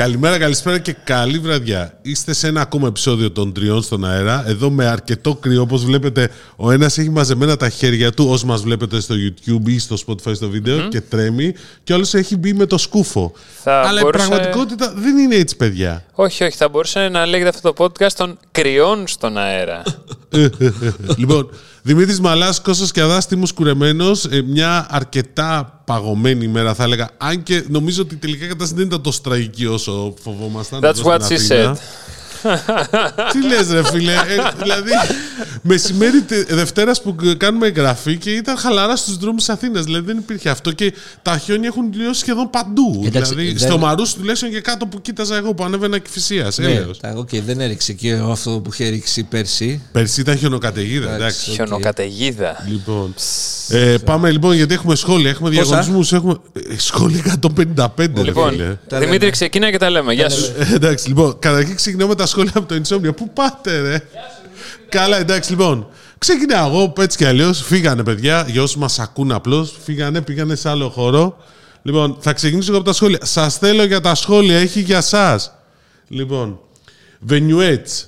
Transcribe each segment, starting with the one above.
Καλημέρα, καλησπέρα και καλή βραδιά. Είστε σε ένα ακόμα επεισόδιο των τριών στον αέρα. Εδώ με αρκετό κρύο. Όπως βλέπετε, ο ένας έχει μαζεμένα τα χέρια του, όσο μας βλέπετε στο YouTube ή στο Spotify στο βίντεο, και τρέμει. Και όλος έχει μπει με το σκούφο. Θα Αλλά μπορούσε- η πραγματικότητα δεν είναι έτσι, παιδιά. Όχι, όχι, θα μπορούσε να λέγεται αυτό το podcast των κρυών στον αέρα. λοιπόν, Δημήτρης Μαλάς, Κώστας Κιαδά, Τίμος Κουρεμένος. μια αρκετά παγωμένη ημέρα, θα έλεγα. Αν και νομίζω ότι τελικά η κατάσταση δεν ήταν τόσο τραγική όσο φοβόμασταν. That's εδώ what στην she Αθήνα. said. Τι λες ρε φίλε, ε, δηλαδή μεσημέρι τε- Δευτέρας που κάνουμε εγγραφή και ήταν χαλαρά στους δρόμους της Αθήνας, δηλαδή δεν υπήρχε αυτό και τα χιόνια έχουν τελειώσει σχεδόν παντού. Εντάξει, δηλαδή δεν- στο Μαρούσι τουλάχιστον και κάτω που κοίταζα εγώ που ανέβαινα Κηφισίας, Ναι, έλεος. τα- οκ, δεν έριξε και αυτό που είχε ρίξει πέρσι. Πέρσι ήταν χιονοκαταιγίδα, Εντάξει. εντάξει. Χιονοκαταιγίδα. Λοιπόν, ε, πάμε λοιπόν γιατί έχουμε σχόλια, έχουμε Πόσα; διαγωνισμούς, έχουμε ε, σχόλια 155 ρε Λοιπόν, φίλε. Τα Δημήτρη, λέμε. ξεκίνα και τα λέμε. Γεια σου. Ε, εντάξει, λοιπόν, καταρχήν ξεκινάω με τα σχόλια από το Insomnia. Πού πάτε, ρε; Καλά, εντάξει, λοιπόν. Ξεκινάω εγώ, έτσι κι αλλιώς. Φύγανε, παιδιά. Για όσου μας ακούν απλώς, φύγανε, πήγανε σε άλλο χώρο. Λοιπόν, θα ξεκινήσω εγώ από τα σχόλια. Σας θέλω για τα σχόλια, έχει για εσά. Λοιπόν, Venuets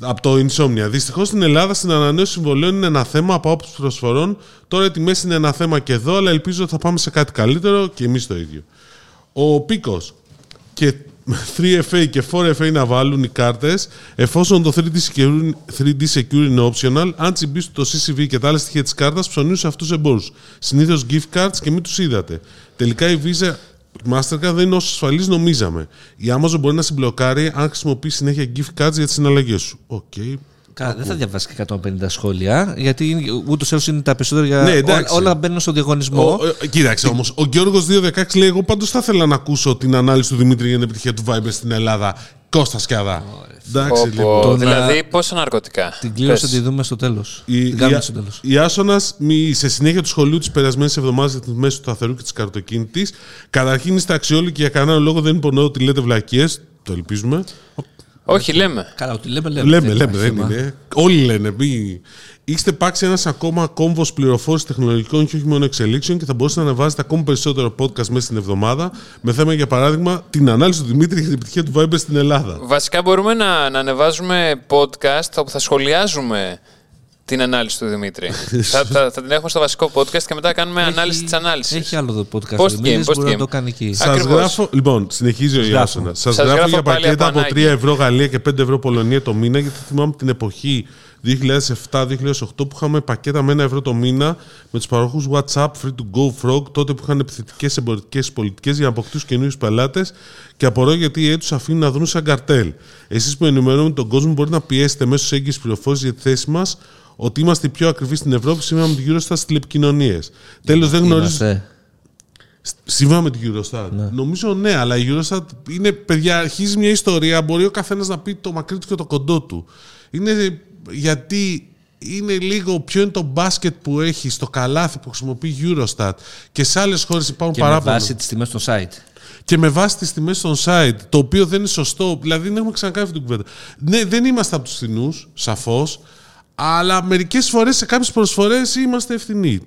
από το Insomnia. Δυστυχώς στην Ελλάδα στην ανανέωση συμβολέων είναι ένα θέμα από άποψη προσφορών. Τώρα οι τιμέ είναι ένα θέμα και εδώ, αλλά ελπίζω ότι θα πάμε σε κάτι καλύτερο και εμείς το ίδιο. Ο Πίκος και 3FA και 4FA να βάλουν οι κάρτες εφόσον το 3D secure, 3D secure είναι optional. Αν τσιμπήσουν το CCV και τα άλλα στοιχεία της κάρτας, ψωνίζουν σε αυτούς του εμπόρους. Συνήθως gift cards και μην τους είδατε. Τελικά η Visa Mastercard δεν είναι όσο ασφαλής νομίζαμε. Η Amazon μπορεί να σε μπλοκάρει αν χρησιμοποιεί συνέχεια gift cards για τις συναλλαγές σου. Οκ. Κα- Δεν θα διαβάσει και 150 σχόλια, γιατί ούτως ή άλλως είναι τα περισσότερα για. Ναι, όλα, εντάξει. όλα μπαίνουν στον διαγωνισμό. Ο, ε, κοίταξε όμως, ο Γιώργος 216 λέει: Εγώ πάντως θα ήθελα να ακούσω την ανάλυση του Δημήτρη για την επιτυχία του Viber στην Ελλάδα. Κώστας Σκιαδά. Εντάξει, Πω, πω. λοιπόν. Το Δηλαδή, να- πόσα ναρκωτικά; Την κλήρωση Πες. τη δούμε στο τέλος. Η, Την κάνουμε η, στο τέλος. η Άσονας, σε συνέχεια του σχολείου της περασμένης εβδομάδας για τη μέση του σταθερού και της καρτοκίνητη, καταρχήν είστε αξιόλογοι και για κανένα λόγο δεν υπονοώ ότι λέτε βλακίες. Το ελπίζουμε. Όχι, λέμε. Καλά, ότι λέμε, λέμε. Λέμε, δεν λέμε, υπάρχει δεν θέμα. είναι. Όλοι λένε. Μη... Είστε πάξει ένας ακόμα κόμβος πληροφόρησης τεχνολογικών και όχι μόνο εξελίξεων και θα μπορούσατε να ανεβάζετε ακόμα περισσότερο podcast μέσα στην εβδομάδα με θέμα, για παράδειγμα, την ανάλυση του Δημήτρη για την επιτυχία του Viber στην Ελλάδα. Βασικά μπορούμε να, να ανεβάζουμε podcast όπου θα σχολιάζουμε την ανάλυση του Δημήτρη. θα, θα, θα την έχουμε στο βασικό podcast και μετά κάνουμε ανάλυση της ανάλυσης. Έχει άλλο το podcast. Post ο Δημήτρης, game, post μπορεί να game. το κάνει εκεί. Σας Ακριβώς. γράφω. Λοιπόν, συνεχίζει ο γράφω. Ιάσονα. Σας Σας γράφω, γράφω για πάλι πακέτα από από 3 ανάγκη. ευρώ Γαλλία και 5 ευρώ Πολωνία το μήνα, γιατί θυμάμαι την εποχή 2007-2008 που είχαμε πακέτα με 1 ευρώ το μήνα με τους παροχού WhatsApp, Free to Go, Frog, τότε που είχαν επιθετικές εμπορικές πολιτικές για να αποκτήσουν καινούριους πελάτες και απορώ γιατί οι του αφήνουν να δουν σαν καρτέλ. Εσείς που ενημερώνετε τον κόσμο, μπορείτε να πιέσετε μέσω έγκυση πληροφόρησης για τη θέση μας ότι είμαστε οι πιο ακριβείς στην Ευρώπη σύμφωνα με την Eurostat στις τηλεπικοινωνίες. Τέλος, δεν γνωρίζω. Είμαστε. Σύμφωνα με την Eurostat. Νομίζω ναι, αλλά η Eurostat είναι, παιδιά, αρχίζει μια ιστορία. Μπορεί ο καθένας να πει το μακρύ του και το κοντό του. Είναι γιατί είναι λίγο ποιο είναι το μπάσκετ που έχει στο καλάθι που χρησιμοποιεί η Eurostat και σε άλλες χώρες υπάρχουν Και με παράπονα. βάση τις τιμές στο site. Και με βάση τις τιμές στον site, το οποίο δεν είναι σωστό. Δηλαδή δεν έχουμε ξανακάνει αυτή την κουβέντα. Ναι, δεν είμαστε από τους φθηνούς, σαφώς, αλλά μερικές φορές σε κάποιες προσφορές είμαστε ευθυνοί.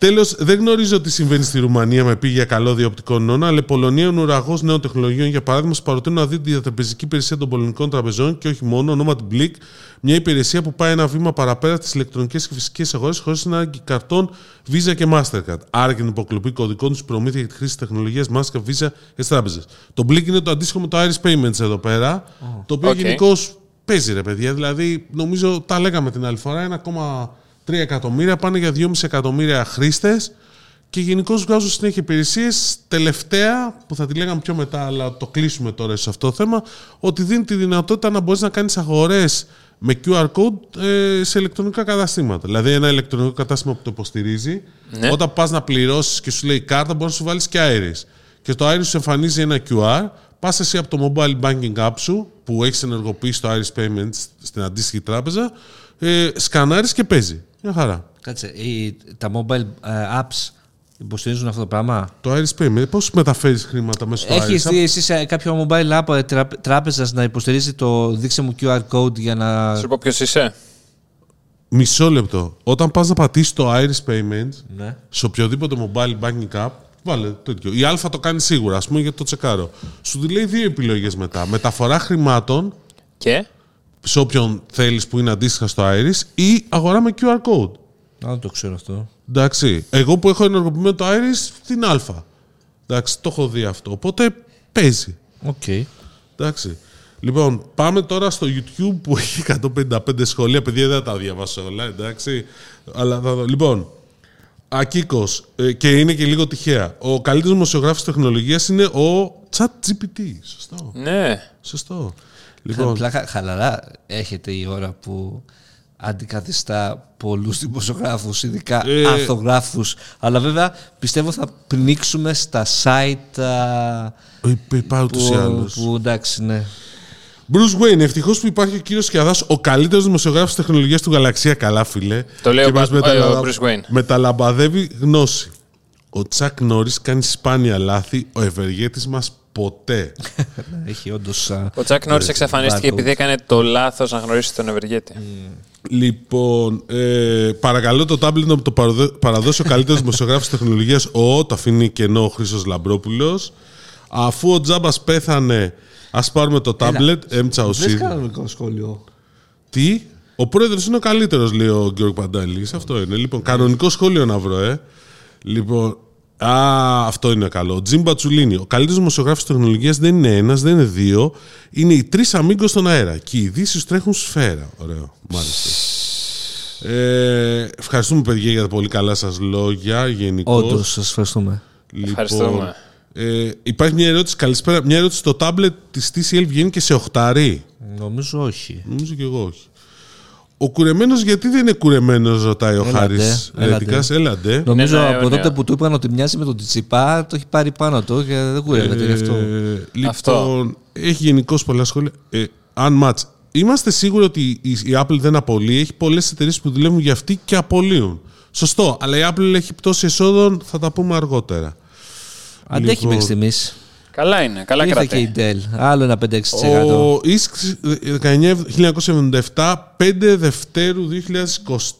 Τέλος, δεν γνωρίζω τι συμβαίνει στη Ρουμανία με πήγε για καλώδιο οπτικών νόνα, αλλά η Πολωνία είναι ουραγός νέων τεχνολογιών. Για παράδειγμα, σα παροτρύνω να δείτε τη διατραπεζική υπηρεσία των πολωνικών τραπεζών και όχι μόνο, ονόματι Blick, μια υπηρεσία που πάει ένα βήμα παραπέρα στις ηλεκτρονικές και φυσικές αγορές χωρίς ανάγκη καρτών Visa και Mastercard. Άρα και την υποκλοπή κωδικών τους προμήθεια για τη χρήση τεχνολογίας Mastercard Visa για τις τράπεζες. Το Blik είναι το αντίστοιχο με το Iris Payments εδώ πέρα, το οποίο Οκ. γενικώς παίζει ρε παιδιά. Δηλαδή, νομίζω τα λέγαμε την άλλη φορά, 1,3 εκατομμύρια πάνε για 2,5 εκατομμύρια χρήστες και γενικώς βγάζουν συνέχεια υπηρεσίες. Τελευταία, που θα τη λέγαμε πιο μετά, αλλά το κλείσουμε τώρα σε αυτό το θέμα, ότι δίνει τη δυνατότητα να μπορείς να κάνεις αγορές με QR code ε, σε ηλεκτρονικά καταστήματα. Δηλαδή, ένα ηλεκτρονικό κατάστημα που το υποστηρίζει, Ναι. όταν πας να πληρώσεις και σου λέει κάρτα, μπορείς να σου βάλεις και Iris. Και το Iris σου εμφανίζει ένα QR, πας εσύ από το mobile banking app σου, που έχεις ενεργοποιήσει το Iris Payments στην αντίστοιχη τράπεζα, ε, σκανάρεις και παίζει. Μια χαρά. Κάτσε, οι- τα mobile ε, apps υποστηρίζουν αυτό το πράγμα; Το Iris Payment, πώς μεταφέρεις χρήματα μέσα στο Έχεις Iris. δει εσύ σε κάποιο mobile app τράπεζας να υποστηρίζει το δείξε μου QR code για να. Σου πω ποιο είσαι. Μισό λεπτό. Όταν πας να πατήσεις το Iris Payments Ναι. σε οποιοδήποτε mobile banking app, Βάλε τέτοιο. Η Α το κάνει σίγουρα, ας πούμε, γιατί το τσεκάρω. Σου λέει δύο επιλογές μετά. Μεταφορά χρημάτων Και; σε όποιον θέλεις που είναι αντίστοιχα στο Iris ή αγορά με QR code. Α, δεν το ξέρω αυτό. Εντάξει. Εγώ που έχω ενεργοποιημένο το Iris την Α. Εντάξει, το έχω δει αυτό. Οπότε παίζει. Οκ. Εντάξει. Λοιπόν, πάμε τώρα στο YouTube που έχει 155 σχόλια. Παιδιά δεν θα τα διαβάσω όλα, εντάξει. Αλλά θα δω. Λοιπόν, Ακίκο, και είναι και λίγο τυχαία. Ο καλύτερος δημοσιογράφος τεχνολογίας είναι ο ChatGPT. Σωστό. Ναι. Σωστό. Λοιπόν. Λοιπόν, Πλάκα, χαλαρά έρχεται η ώρα που αντικαθιστά πολλούς δημοσιογράφους, ειδικά Ε, αρθογράφους. Αλλά βέβαια πιστεύω θα πνίξουμε στα site α, είπα ούτω ή που, άλλω. που εντάξει, ναι. Bruce Wayne, ευτυχώς που υπάρχει ο κύριος Σκιαδάς, ο καλύτερος δημοσιογράφος τεχνολογίας του γαλαξία. Καλά, φίλε. Το λέει Και ο μας Bat- ο μεταλα- Bruce Wayne. Μεταλαμπαδεύει γνώση. Ο Τσακ Νόρις κάνει σπάνια λάθη, ο ευεργέτης μας ποτέ. Ναι, Έχει όντως... α, Ο Τσάκ Νόρις εξαφανίστηκε barcode. επειδή έκανε το λάθος να γνωρίσει τον Ευεργέτη. Λοιπόν, ε, παρακαλώ το τάμπλετ να μου το παραδο- παραδώσει ο καλύτερος δημοσιογράφος τεχνολογίας, ο, το αφήνει κενό ο Χρήσο Λαμπρόπουλος. Αφού ο Τζάμπας πέθανε, ας πάρουμε το τάμπλετ, M. Δεν Τσαουσίδη. κανονικό σχόλιο. Τι, ο πρόεδρος είναι ο καλύτερος, λέει ο Γιώργο Παντάλη. Αυτό είναι. Λοιπόν, κανονικό σχόλιο να βρω, ε. Λοιπόν, α, αυτό είναι καλό. Ο Τζιμ Μπατσουλίνη. Ο καλύτερος δημοσιογράφος τεχνολογίας δεν είναι ένας, δεν είναι δύο. Είναι οι τρεις αμίγκο στον αέρα. Και οι ειδήσεις τρέχουν σφαίρα. Ωραίο, μάλιστα. Ε, ευχαριστούμε, παιδιά, για τα πολύ καλά σας λόγια. Γενικώς. Όντως, σας ευχαριστούμε. Λοιπόν, Ευχαριστούμε. Ε, υπάρχει μια ερώτηση, καλησπέρα. Μια ερώτηση στο τάμπλετ της TCL βγαίνει και σε οχτάρι. Νομίζω όχι. Νομίζω και εγώ όχι. Ο κουρεμένος γιατί δεν είναι κουρεμένος, ρωτάει ο Έλατε, Χάρης έλατε. Ρετικά. Έλατε. Νομίζω ένα από αιώνιο. τότε που του είπαν ότι μοιάζει με τον Τσιτσιπά, το έχει πάρει πάνω του και δεν κουρεύεται γι' αυτό. Ε, λοιπόν, Αυτό. έχει γενικώ πολλά σχόλια. Ε, unmatch. Είμαστε σίγουροι ότι η, η Apple δεν απολύει; Έχει πολλές εταιρείες που δουλεύουν για αυτή και απολύουν. Σωστό. Αλλά η Apple έχει πτώση εσόδων, θα τα πούμε αργότερα. Αντέχει λοιπόν. μέχρι στιγμής. Καλά είναι, καλά Ήρθε και η κρατάει. Dell. Άλλο ένα 5-6%. Ο ΙΣΚ 19 1977, 5 Δευτέρου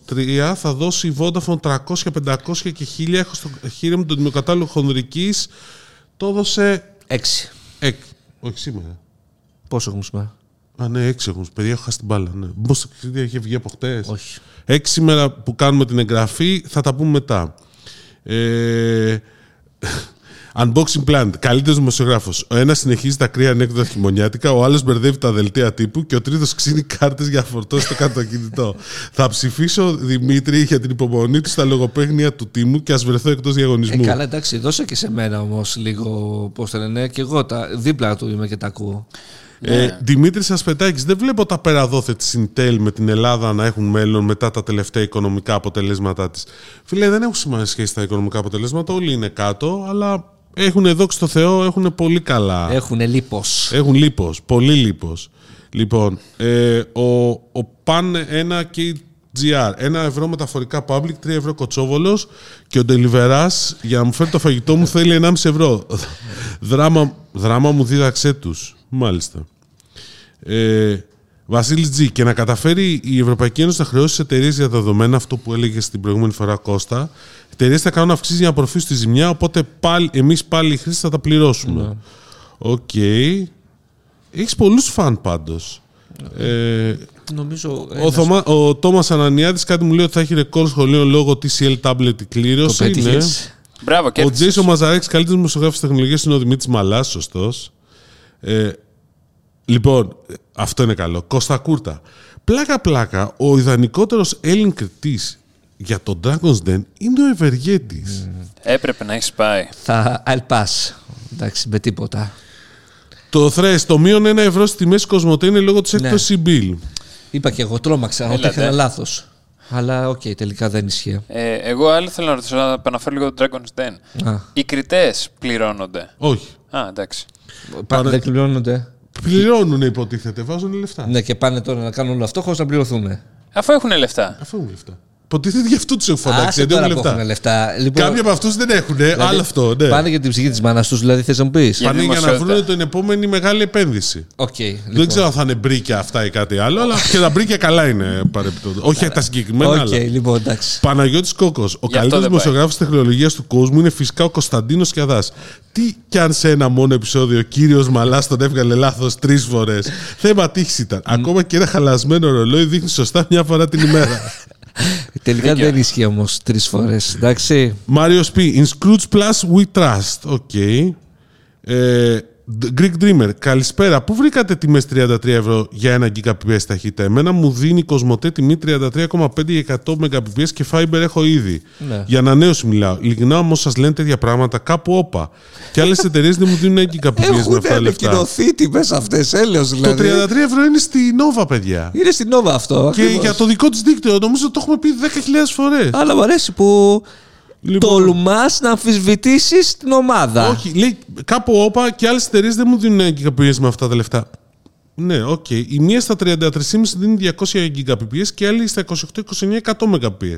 2023, θα δώσει η Vodafone 300, 500 και 1000. Έχω στο χείρι μου τον τιμοκατάλογο χονδρικής. Το έδωσε 6. εκ. Όχι σήμερα. Πόσο έχουμε σήμερα; Α, ναι, έξι έχουν. Παιδιά, έχω χάσει την μπάλα. Ναι. Πώ το είχε βγει από χτες. Όχι. Έξι σήμερα που κάνουμε την εγγραφή, θα τα πούμε μετά. Ε, unboxing Plant. Καλύτερος δημοσιογράφος. Ο ένας συνεχίζει τα κρύα ανέκδοτα χειμωνιάτικα, ο άλλος μπερδεύει τα δελτία τύπου και ο τρίτος ξύνει κάρτες για να φορτώσει το κατοκινητό. θα ψηφίσω Δημήτρη για την υπομονή του στα λογοπαίγνια του τίμου και ας βρεθώ εκτός Ε, διαγωνισμού. καλά, εντάξει, δώσε και σε μένα όμως λίγο. Πώς το λένε, και εγώ τα, δίπλα του είμαι και τα ακούω. Ε, Δημήτρη Ασπετάκης, δεν βλέπω τα περαδόθε της Intel με την Ελλάδα να έχουν μέλλον μετά τα τελευταία οικονομικά αποτελέσματά της. Φίλε, δεν έχουν σημασία σχέση τα οικονομικά αποτελέσματα, όλοι είναι κάτω, αλλά έχουν δόξει στο Θεό, έχουν πολύ καλά. Έχουν λίπος. Έχουν λίπος, πολύ λίπος. Λοιπόν, ε, ο, ο PAN 1 KGR, 1 ευρώ μεταφορικά public, 3 ευρώ κοτσόβολος και ο Deliveras για να μου φέρει το φαγητό μου θέλει 1,5 ευρώ. δράμα, δράμα μου δίδαξέ τους. Μάλιστα. Ε, Βασίλη Τζι, και να καταφέρει η Ευρωπαϊκή Ένωση να χρεώσει τις εταιρείες για τα δεδομένα, αυτό που έλεγε στην προηγούμενη φορά Κώστα, οι εταιρείες θα κάνουν αυξήσεις για να απορροφήσουν τη ζημιά, οπότε πάλι, εμείς πάλι οι χρήστες θα τα πληρώσουμε. Οκ. Έχεις πολλούς φαν πάντως. Ε, Νομίζω. ο, Θωμά, ο Τόμας Ανανιάδης κάτι μου λέει ότι θα έχει ρεκόρ σχολίων λόγω TCL tablet το κλήρωση. Ναι. πέτυχες. Μπράβο, Ο κέρδισες. Τζέισον Μαζαρέκη, καλύτερος δημοσιογράφος τεχνολογίας, είναι ο Δημήτρης Μαλάς, σωστός. Ε, λοιπόν, ε, αυτό είναι καλό. Κώστα Κούρτα. Πλάκα-πλάκα, ο ιδανικότερος Έλλην κριτής για τον Dragon's Den είναι ο Ευεργέτης. Έπρεπε να έχεις πάει. Θα I'll pass. Εντάξει, με τίποτα. Το Thresh, το μείον ένα ευρώ στη μέση Κοσμοτέ είναι λόγω της Ναι. έκπτωσης Bill. Είπα και εγώ, τρόμαξα ότι Έλατε. έκανα λάθος. Αλλά οκ, τελικά δεν ισχύει. Ε, εγώ άλλο θέλω να ρωτήσω, να επαναφέρω λίγο το Dragon's Den. Α, Οι κριτές πληρώνονται. Όχι. Α, εντάξει. πάνε, δεν πληρώνονται. Πληρώνουν, υποτίθεται, βάζουν λεφτά. Ναι, και πάνε τώρα να κάνουν όλο αυτό χωρίς να πληρωθούμε. Αφού έχουν λεφτά. Αφού έχουν λεφτά. Υποτίθεται γι' αυτό τους έχουν φωνάξει. Άσε Γιατί τώρα έχουν που έχουν λεφτά. λεφτά. Λοιπόν, Κάποιοι από αυτούς δεν έχουν. δηλαδή, άλλο αυτό. Ναι. Πάνε για την ψυχή της μάνας τους, δηλαδή θες να μου πεις. Για Πάνε για να δημοσιότητα. βρουν την επόμενη μεγάλη επένδυση. Οκ. Δεν λοιπόν. ξέρω αν θα είναι μπρίκια αυτά ή κάτι άλλο, αλλά και τα μπρίκια καλά είναι παρεπιπτόντω. Όχι τα συγκεκριμένα, Οκ, αλλά. λοιπόν, εντάξει. Παναγιώτης Κόκος. Ο αυτό καλύτερος δεν δημοσιογράφος τεχνολογίας του κόσμου είναι φυσικά ο Κωνσταντίνος Κιαδάς. Τι κι αν σε ένα μόνο επεισόδιο ο κύριος Μαλάς τον έβγαλε λάθος τρεις φορές. Θέμα τύχης ήταν. Ακόμα και ένα χαλασμένο ρολόι δείχνει σωστά μια φορά την ημέρα. Τελικά δεν ισχύει όμως τρεις φορές. Εντάξει. Μάριος Π. In Scrooge Plus we trust. Οκ. Ε, Greek Dreamer. Καλησπέρα. Πού βρήκατε τιμές 33 ευρώ για 1 Gbps ταχύτητα; Εμένα μου δίνει η Κοσμοτέ τιμή 33,5 για 100 Mbps και Fiber έχω ήδη. Ναι. Για ανανέωση μιλάω. Ειλικρινά όμως σας λένε τέτοια πράγματα κάπου όπα. Και άλλες εταιρείες δεν μου δίνουν 1 Gbps με Έχουν αυτά τα λεφτά. ανακοινωθεί τιμές αυτές, έλεος Το δηλαδή. 33 ευρώ είναι στη Nova, παιδιά. Είναι στην Nova αυτό. Και ακριβώς. για το δικό της δίκτυο, νομίζω το έχουμε πει 10.000 φορές. Αλλά μου αρέσει που Λοιπόν. τολμάς να αμφισβητήσεις την ομάδα. Όχι, λέει κάπου όπα και άλλες εταιρείες δεν μου δίνουν Gbps με αυτά τα λεφτά. Ναι, οκ. Η μία στα 33,5 δίνει 200 Gbps και η άλλη στα 28-29 100 Mbps.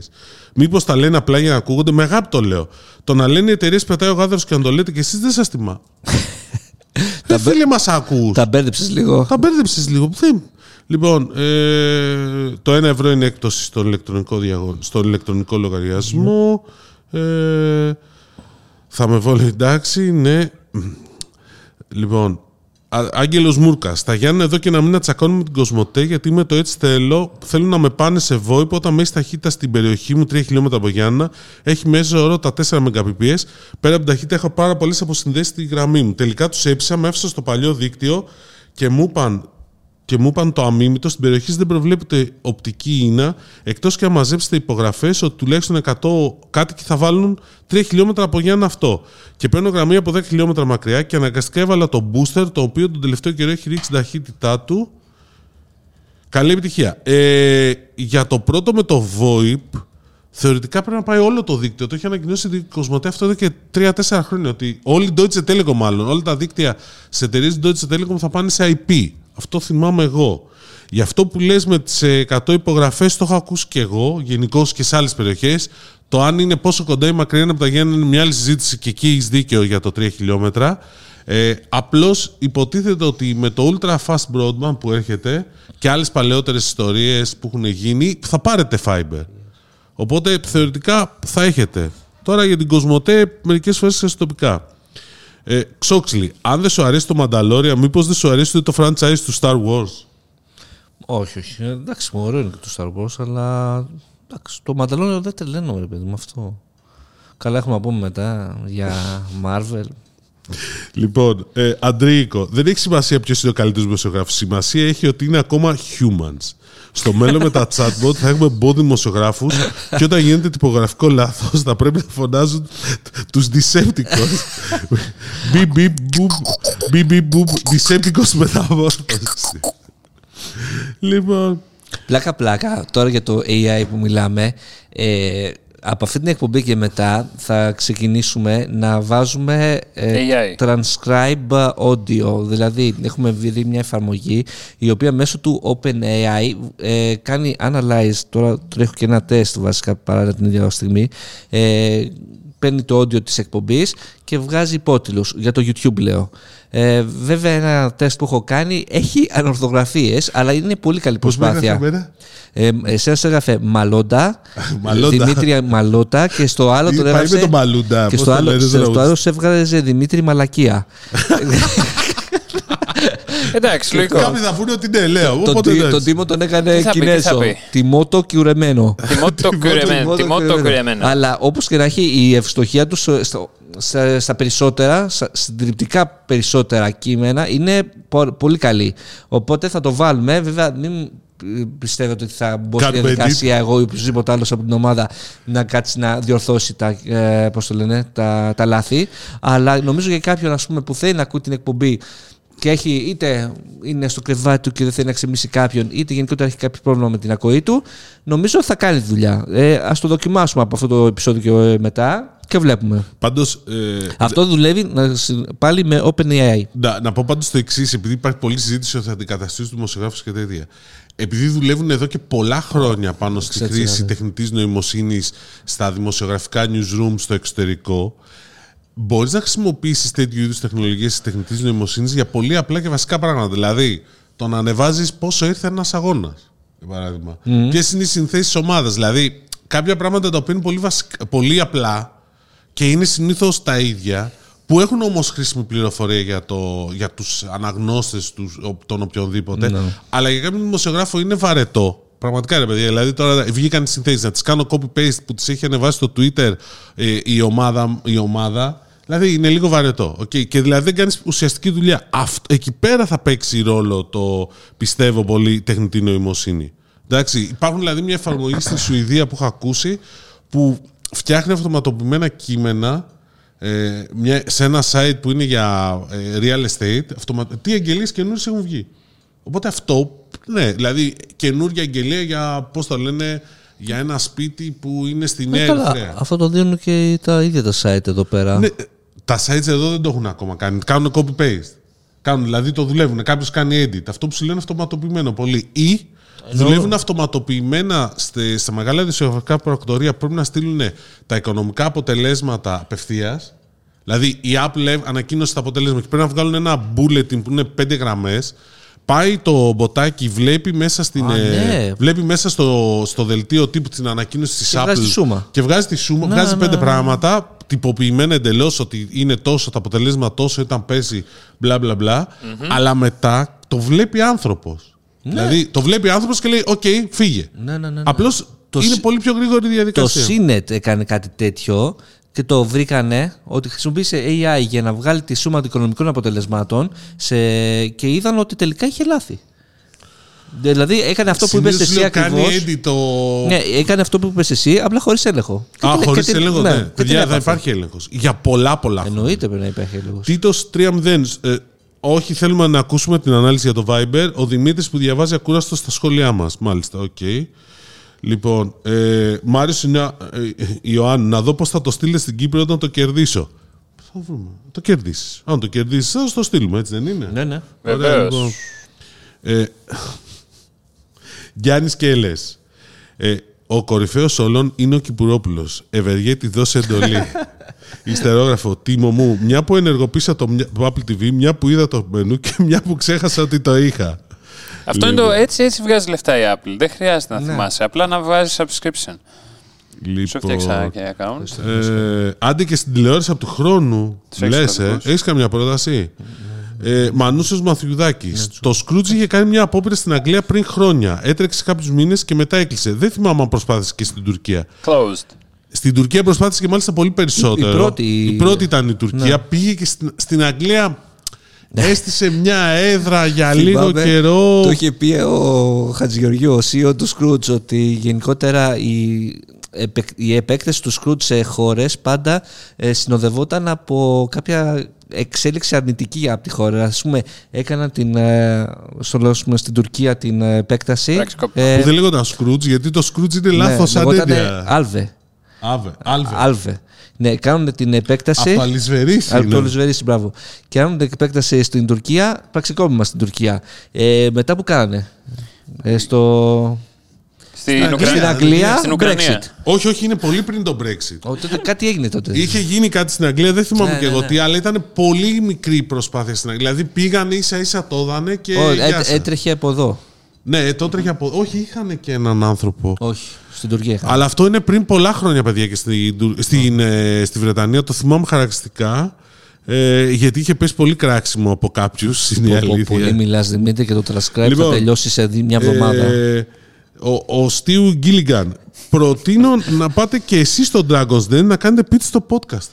Μήπως τα λένε απλά για να ακούγονται, με αγάπη το λέω. Το να λένε οι εταιρείες πετάει ο γάδαρο και να το λέτε και εσείς δεν σας τιμά. Δεν φίλε μας ακούς. Τα μπέρδεψες λίγο. Τα μπέρδεψες λίγο. Δεν... Λοιπόν, ε, το 1 ευρώ είναι έκπτωση στον ηλεκτρονικό, διαγω... στον ηλεκτρονικό λογαριασμό. Ε, θα με βόλει εντάξει, ναι. Λοιπόν, Α- Άγγελος Μούρκας. Στα Γιάννα εδώ και να μην τσακώνουμε με την Κοσμοτέ, γιατί με το έτσι θέλω. Θέλουν να με πάνε σε VoIP όταν μέση ταχύτητα στην περιοχή μου 3 χιλιόμετρα από Γιάννα έχει μέσο όρο τα 4 Mbps. Πέρα από την ταχύτητα έχω πάρα πολλές αποσυνδέσεις στη γραμμή μου. Τελικά τους έψησα, με έφτασα στο παλιό δίκτυο και μου είπαν και μου είπαν το αμίμητο στην περιοχή σας δεν προβλέπεται οπτική ίνα εκτός και αν μαζέψετε υπογραφές ότι τουλάχιστον 100 κάτοικοι θα βάλουν 3 χιλιόμετρα από Γιάννα αυτό. Και παίρνω γραμμή από 10 χιλιόμετρα μακριά και αναγκαστικά έβαλα το booster το οποίο τον τελευταίο καιρό έχει ρίξει την ταχύτητά του. Καλή επιτυχία. Ε, για το πρώτο με το VoIP, θεωρητικά πρέπει να πάει όλο το δίκτυο. Το έχει ανακοινώσει η Κοσμοτέ αυτό εδώ και 3-4 χρόνια. Ότι όλη η Deutsche Telekom, μάλλον, όλα τα δίκτυα σε εταιρείες Deutsche Telekom θα πάνε σε IP. Αυτό θυμάμαι εγώ. Γι' αυτό που λες με τις ε, 100 υπογραφές το έχω ακούσει και εγώ, γενικώς και σε άλλες περιοχές. Το αν είναι πόσο κοντά ή μακριά είναι από τα Γιάννη είναι μια άλλη συζήτηση και εκεί έχεις δίκαιο για το 3 χιλιόμετρα. Ε, απλώς υποτίθεται ότι με το Ultra Fast Broadband που έρχεται και άλλες παλαιότερες ιστορίες που έχουν γίνει θα πάρετε fiber. Οπότε θεωρητικά θα έχετε. Τώρα για την Κοσμοτέ μερικές φορές είναι τοπικά. Ε, Ξόξλι, αν δεν σου αρέσει το Mandalorian, μήπως δεν σου αρέσει ούτε το franchise του Star Wars; Όχι, όχι. Εντάξει, μου ωραίο είναι και το Star Wars, αλλά εντάξει, το Μανταλόνιο δεν τρελαίνω, ρε παιδί μου αυτό. Καλά, έχουμε να πούμε μετά για Marvel. Λοιπόν, ε, Αντρίκο, δεν έχει σημασία ποιος είναι ο καλύτερος δημοσιογράφος. Σημασία έχει ότι είναι ακόμα humans. Στο μέλλον με τα chatbot θα έχουμε bot δημοσιογράφους και όταν γίνεται τυπογραφικό λάθος θα πρέπει να φωνάζουν τους Decepticons. Μπιπ μπιπ μπουμ, μπιπ μπιπ μπουμ, Decepticons μεταμόρφωσης. Λοιπόν, Πλάκα πλάκα, τώρα για το AI που μιλάμε, ε, από αυτή την εκπομπή και μετά θα ξεκινήσουμε να βάζουμε ε, AI. transcribe audio. Δηλαδή έχουμε βρει μια εφαρμογή η οποία μέσω του OpenAI ε, κάνει analyze, τώρα τρέχω και ένα τεστ βασικά παράλληλα την ίδια στιγμή, ε, παίρνει το audio της εκπομπής και βγάζει υπότιλους, για το YouTube λέω. Ε, βέβαια ένα τεστ που έχω κάνει έχει ανορθογραφίες, αλλά είναι πολύ καλή πώς με έγραφε προσπάθεια. εμένα; Ε, εσένα σε έγραφε Μαλόντα, Μαλόντα. Δημήτρη Μαλότα και στο άλλο Τι τον πάει έγραψε. με τον Μαλούντα, και πώς στο το άλλο, λένε, δεν στο ξέρω. άλλο σε έβγαζε Δημήτρη Μαλακία. Εντάξει, λογικό. Κάποιοι θα πούνε ότι είναι Λέο. τον, Οπότε Τί- εντάξει. τον Τίμο τον έκανε Τι θα πει, τι Κινέζο. θα πει; Τιμότο κιουρεμένο. Τιμότο κουρεμένο. Τιμότο κουρεμένο. Αλλά όπως και να έχει, η ευστοχία του στο- στο- στα, στα περισσότερα, στα συντριπτικά περισσότερα κείμενα είναι πο- πολύ καλή. Οπότε θα το βάλουμε. Βέβαια, μην ε, πιστεύετε ότι θα μπω στη Κάνουμε διαδικασία εγώ ή οποιοδήποτε άλλος από την ομάδα να κάτσει να διορθώσει τα, ε, πώς το λένε, τα, τα λάθη. Αλλά νομίζω για κάποιον ας πούμε, που θέλει να ακούει την εκπομπή και έχει είτε είναι στο κρεβάτι του και δεν θέλει να ξεμίσει κάποιον, είτε γενικότερα έχει κάποιο πρόβλημα με την ακοή του, νομίζω θα κάνει τη δουλειά. Ε, Α το δοκιμάσουμε από αυτό το επεισόδιο και ε, μετά. και βλέπουμε. Πάντως, ε, Αυτό δουλεύει να συ- πάλι με OpenAI. Να, να πω πάντως το εξής, επειδή υπάρχει πολλή συζήτηση ότι θα αντικαταστήσουν τους δημοσιογράφους και τέτοια. Επειδή δουλεύουν εδώ και πολλά χρόνια πάνω στη Ξέρεις, χρήση ναι. τεχνητής νοημοσύνης στα δημοσιογραφικά newsroom στο εξωτερικό, μπορείς να χρησιμοποιήσεις τέτοιου είδους τεχνολογίες της τεχνητής νοημοσύνης για πολύ απλά και βασικά πράγματα. Δηλαδή, το να ανεβάζεις πόσο ήρθε ένας αγώνας, για παράδειγμα. Mm. Ποιες είναι οι συνθέσεις ομάδας. Δηλαδή, κάποια πράγματα τα οποία είναι πολύ, βασικά, πολύ απλά και είναι συνήθως τα ίδια, που έχουν όμως χρήσιμη πληροφορία για, το, για τους αναγνώστες των οποιονδήποτε, αλλά για κάποιον δημοσιογράφο είναι βαρετό. Πραγματικά ρε παιδιά, δηλαδή τώρα βγήκαν οι συνθέσεις να τις κάνω copy-paste που τις έχει ανεβάσει στο Twitter ε, η, ομάδα, η ομάδα. Δηλαδή είναι λίγο βαρετό. Okay. Και δηλαδή δεν κάνεις ουσιαστική δουλειά. Αυτό, εκεί πέρα θα παίξει ρόλο το πιστεύω πολύ τεχνητή νοημοσύνη. Εντάξει, υπάρχουν δηλαδή μια εφαρμογή στη Σουηδία που έχω ακούσει που φτιάχνει αυτοματοποιημένα κείμενα ε, μια, σε ένα site που είναι για ε, real estate. Αυτομα... Τι εγγελίε καινούριες έχουν βγει. Οπότε αυτό, ναι, δηλαδή καινούργια εγγελία για, πώς το λένε, για ένα σπίτι που είναι στη Νέα Ε, καλά, Ερυθρέα. αυτό το δίνουν και τα ίδια τα site εδώ πέρα. Ναι, τα sites εδώ δεν το έχουν ακόμα κάνει. Κάνουν copy-paste. Κάνουν, δηλαδή το δουλεύουν. Κάποιος κάνει edit. Αυτό που σου λένε αυτοματοποιημένο πολύ. Ή δουλεύουν αυτοματοποιημένα στε- στα μεγάλα δημοσιογραφικά πρακτορία που πρέπει να στείλουν τα οικονομικά αποτελέσματα απευθείας. Δηλαδή η Apple ανακοίνωσε τα αποτελέσματα και πρέπει να βγάλουν ένα bulletin που είναι πέντε γραμμές. Πάει το μποτάκι, βλέπει μέσα, στην, Α, ε, ναι. βλέπει μέσα στο, στο δελτίο τύπου την ανακοίνωση της Και Apple. βγάζει τη σούμα. Και βγάζει τη σούμα, Ναι, βγάζει ναι, πέντε ναι. πράγματα, τυποποιημένα εντελώς ότι είναι τόσο, τα αποτελέσματα τόσο ήταν πέσει, μπλα μπλα μπλα. Αλλά μετά το βλέπει άνθρωπος. Δηλαδή το βλέπει άνθρωπος και λέει: Οκ, φύγε. Ναι, ναι, ναι, ναι. Απλώς Το είναι σ- πολύ πιο γρήγορη η Το διαδικασία. CNET έκανε κάτι τέτοιο και το βρήκανε ότι χρησιμοποίησε AI για να βγάλει τη σούμα των οικονομικών αποτελεσμάτων σε... και είδαν ότι τελικά είχε λάθη. Δηλαδή έκανε αυτό που είπες Συνήθως εσύ λέω, κάνει ακριβώς. edit το. Ναι, έκανε αυτό που είπες εσύ, απλά χωρίς έλεγχο. Και Α, την- χωρίς και την- έλεγχο, ναι, ναι. και την Παιδιά, θα έπαθε. υπάρχει έλεγχος. Για πολλά πολλά χρόνια. Εννοείται πρέπει να υπάρχει έλεγχος. Τίτος 3-0. Ε, όχι, θέλουμε να ακούσουμε την ανάλυση για το Viber. Ο Δημήτρης που διαβάζει ακούραστος στα σχόλιά μας. Μάλιστα, οκ. Λοιπόν, ε, Μάριο ε, Ιωάννου, να δω πώς θα το στείλετε στην Κύπρο όταν το κερδίσω. Θα βρούμε. Το κερδίσεις. Αν το κερδίσεις, θα το στείλουμε, έτσι δεν είναι; Ναι, ναι. Ωραία, Βεβαίως. λοιπόν. Ε, Γιάννης Κέλλες. Ε, ο κορυφαίος όλων είναι ο Κυπουρόπουλος. Ευεργέτη, δώσε εντολή. Ιστερόγραφο. Τίμο μου, μια που ενεργοποίησα το, μια- το Apple TV, μια που είδα το μενού και μια που ξέχασα ότι το είχα. Αυτό είναι το έτσι, έτσι βγάζει λεφτά η Apple. Δεν χρειάζεται να Ναι. θυμάσαι. Απλά να βάζει subscription. Λοιπόν, Σου φτιάξα και account. Ε, άντε και στην τηλεόραση από του χρόνου. Τους έχεις Λες, ε, κατεβάσει. έχεις καμιά πρόταση; Ε, Μανούσο Μαθιουδάκης. Το Scrooge είχε κάνει μια απόπειρα στην Αγγλία πριν χρόνια. Έτρεξε κάποιους μήνες και μετά έκλεισε. Δεν θυμάμαι αν προσπάθησε και στην Τουρκία. Closed. Στην Τουρκία προσπάθησε και μάλιστα πολύ περισσότερο. Η πρώτη- Ναι. Η πρώτη ήταν η Τουρκία. Πήγε και στην, στην Αγγλία. Έστησε μια έδρα για λίγο Θυμάμαι, καιρό. Το είχε πει ο Χατζηγεωργίου, ο CEO του Scrooge, ότι γενικότερα η, επεκ- η επέκταση του Scrooge σε χώρες πάντα ε, συνοδευόταν από κάποια εξέλιξη αρνητική από τη χώρα. Α πούμε, έκαναν την, ε, στο, λέω, ας πούμε, στην Τουρκία την ε, επέκταση. Εντάξει, κόπη. ε, Που δεν λέγονταν Scrooge, γιατί το Scrooge είναι ναι, λάθος σαν λεγότανε έννοια. Άλβε. Άβε. Άλβε. Άλβε. Ναι, κάνουν την επέκταση. Από αλυσβερίση Από το είναι. Λουσβερίση, μπράβο. Και κάνουν την επέκταση στην Τουρκία, πραξικόπημα στην Τουρκία. Ε, μετά που κάνανε. Ε, στο... Στην Στην Στην Ουκρανία. Αγγλία, Στην Ουκρανία. Brexit. Όχι, όχι, είναι πολύ πριν το Brexit. Ο, τότε κάτι έγινε τότε. Είχε γίνει κάτι στην Αγγλία, δεν θυμάμαι Ναι, και ναι, εγώ ναι. τι, αλλά ήταν πολύ μικρή η προσπάθεια στην Αγγλία. Δηλαδή πήγαν ίσα ίσα το δανε και. Ω, γεια έ- σας. έτρεχε από εδώ. Ναι, το έτρεχε από. Όχι, είχαν και έναν άνθρωπο. Όχι, στην Τουρκία. είχαμε. Αλλά αυτό είναι πριν πολλά χρόνια, παιδιά, και στην, Τουρ- στην, ε, στη Βρετανία. Το θυμάμαι χαρακτηριστικά. Ε, γιατί είχε πέσει πολύ κράξιμο από κάποιου. Είναι η Πω, πω, αλήθεια. Πολύ μιλά, Δημήτρη, και το transcribe Λοιπόν, θα τελειώσει σε δι- μια εβδομάδα. Ε, ο, ο Στίου Γκίλιγκαν. Προτείνω να πάτε και εσείς στο Dragon's Den να κάνετε pitch στο podcast.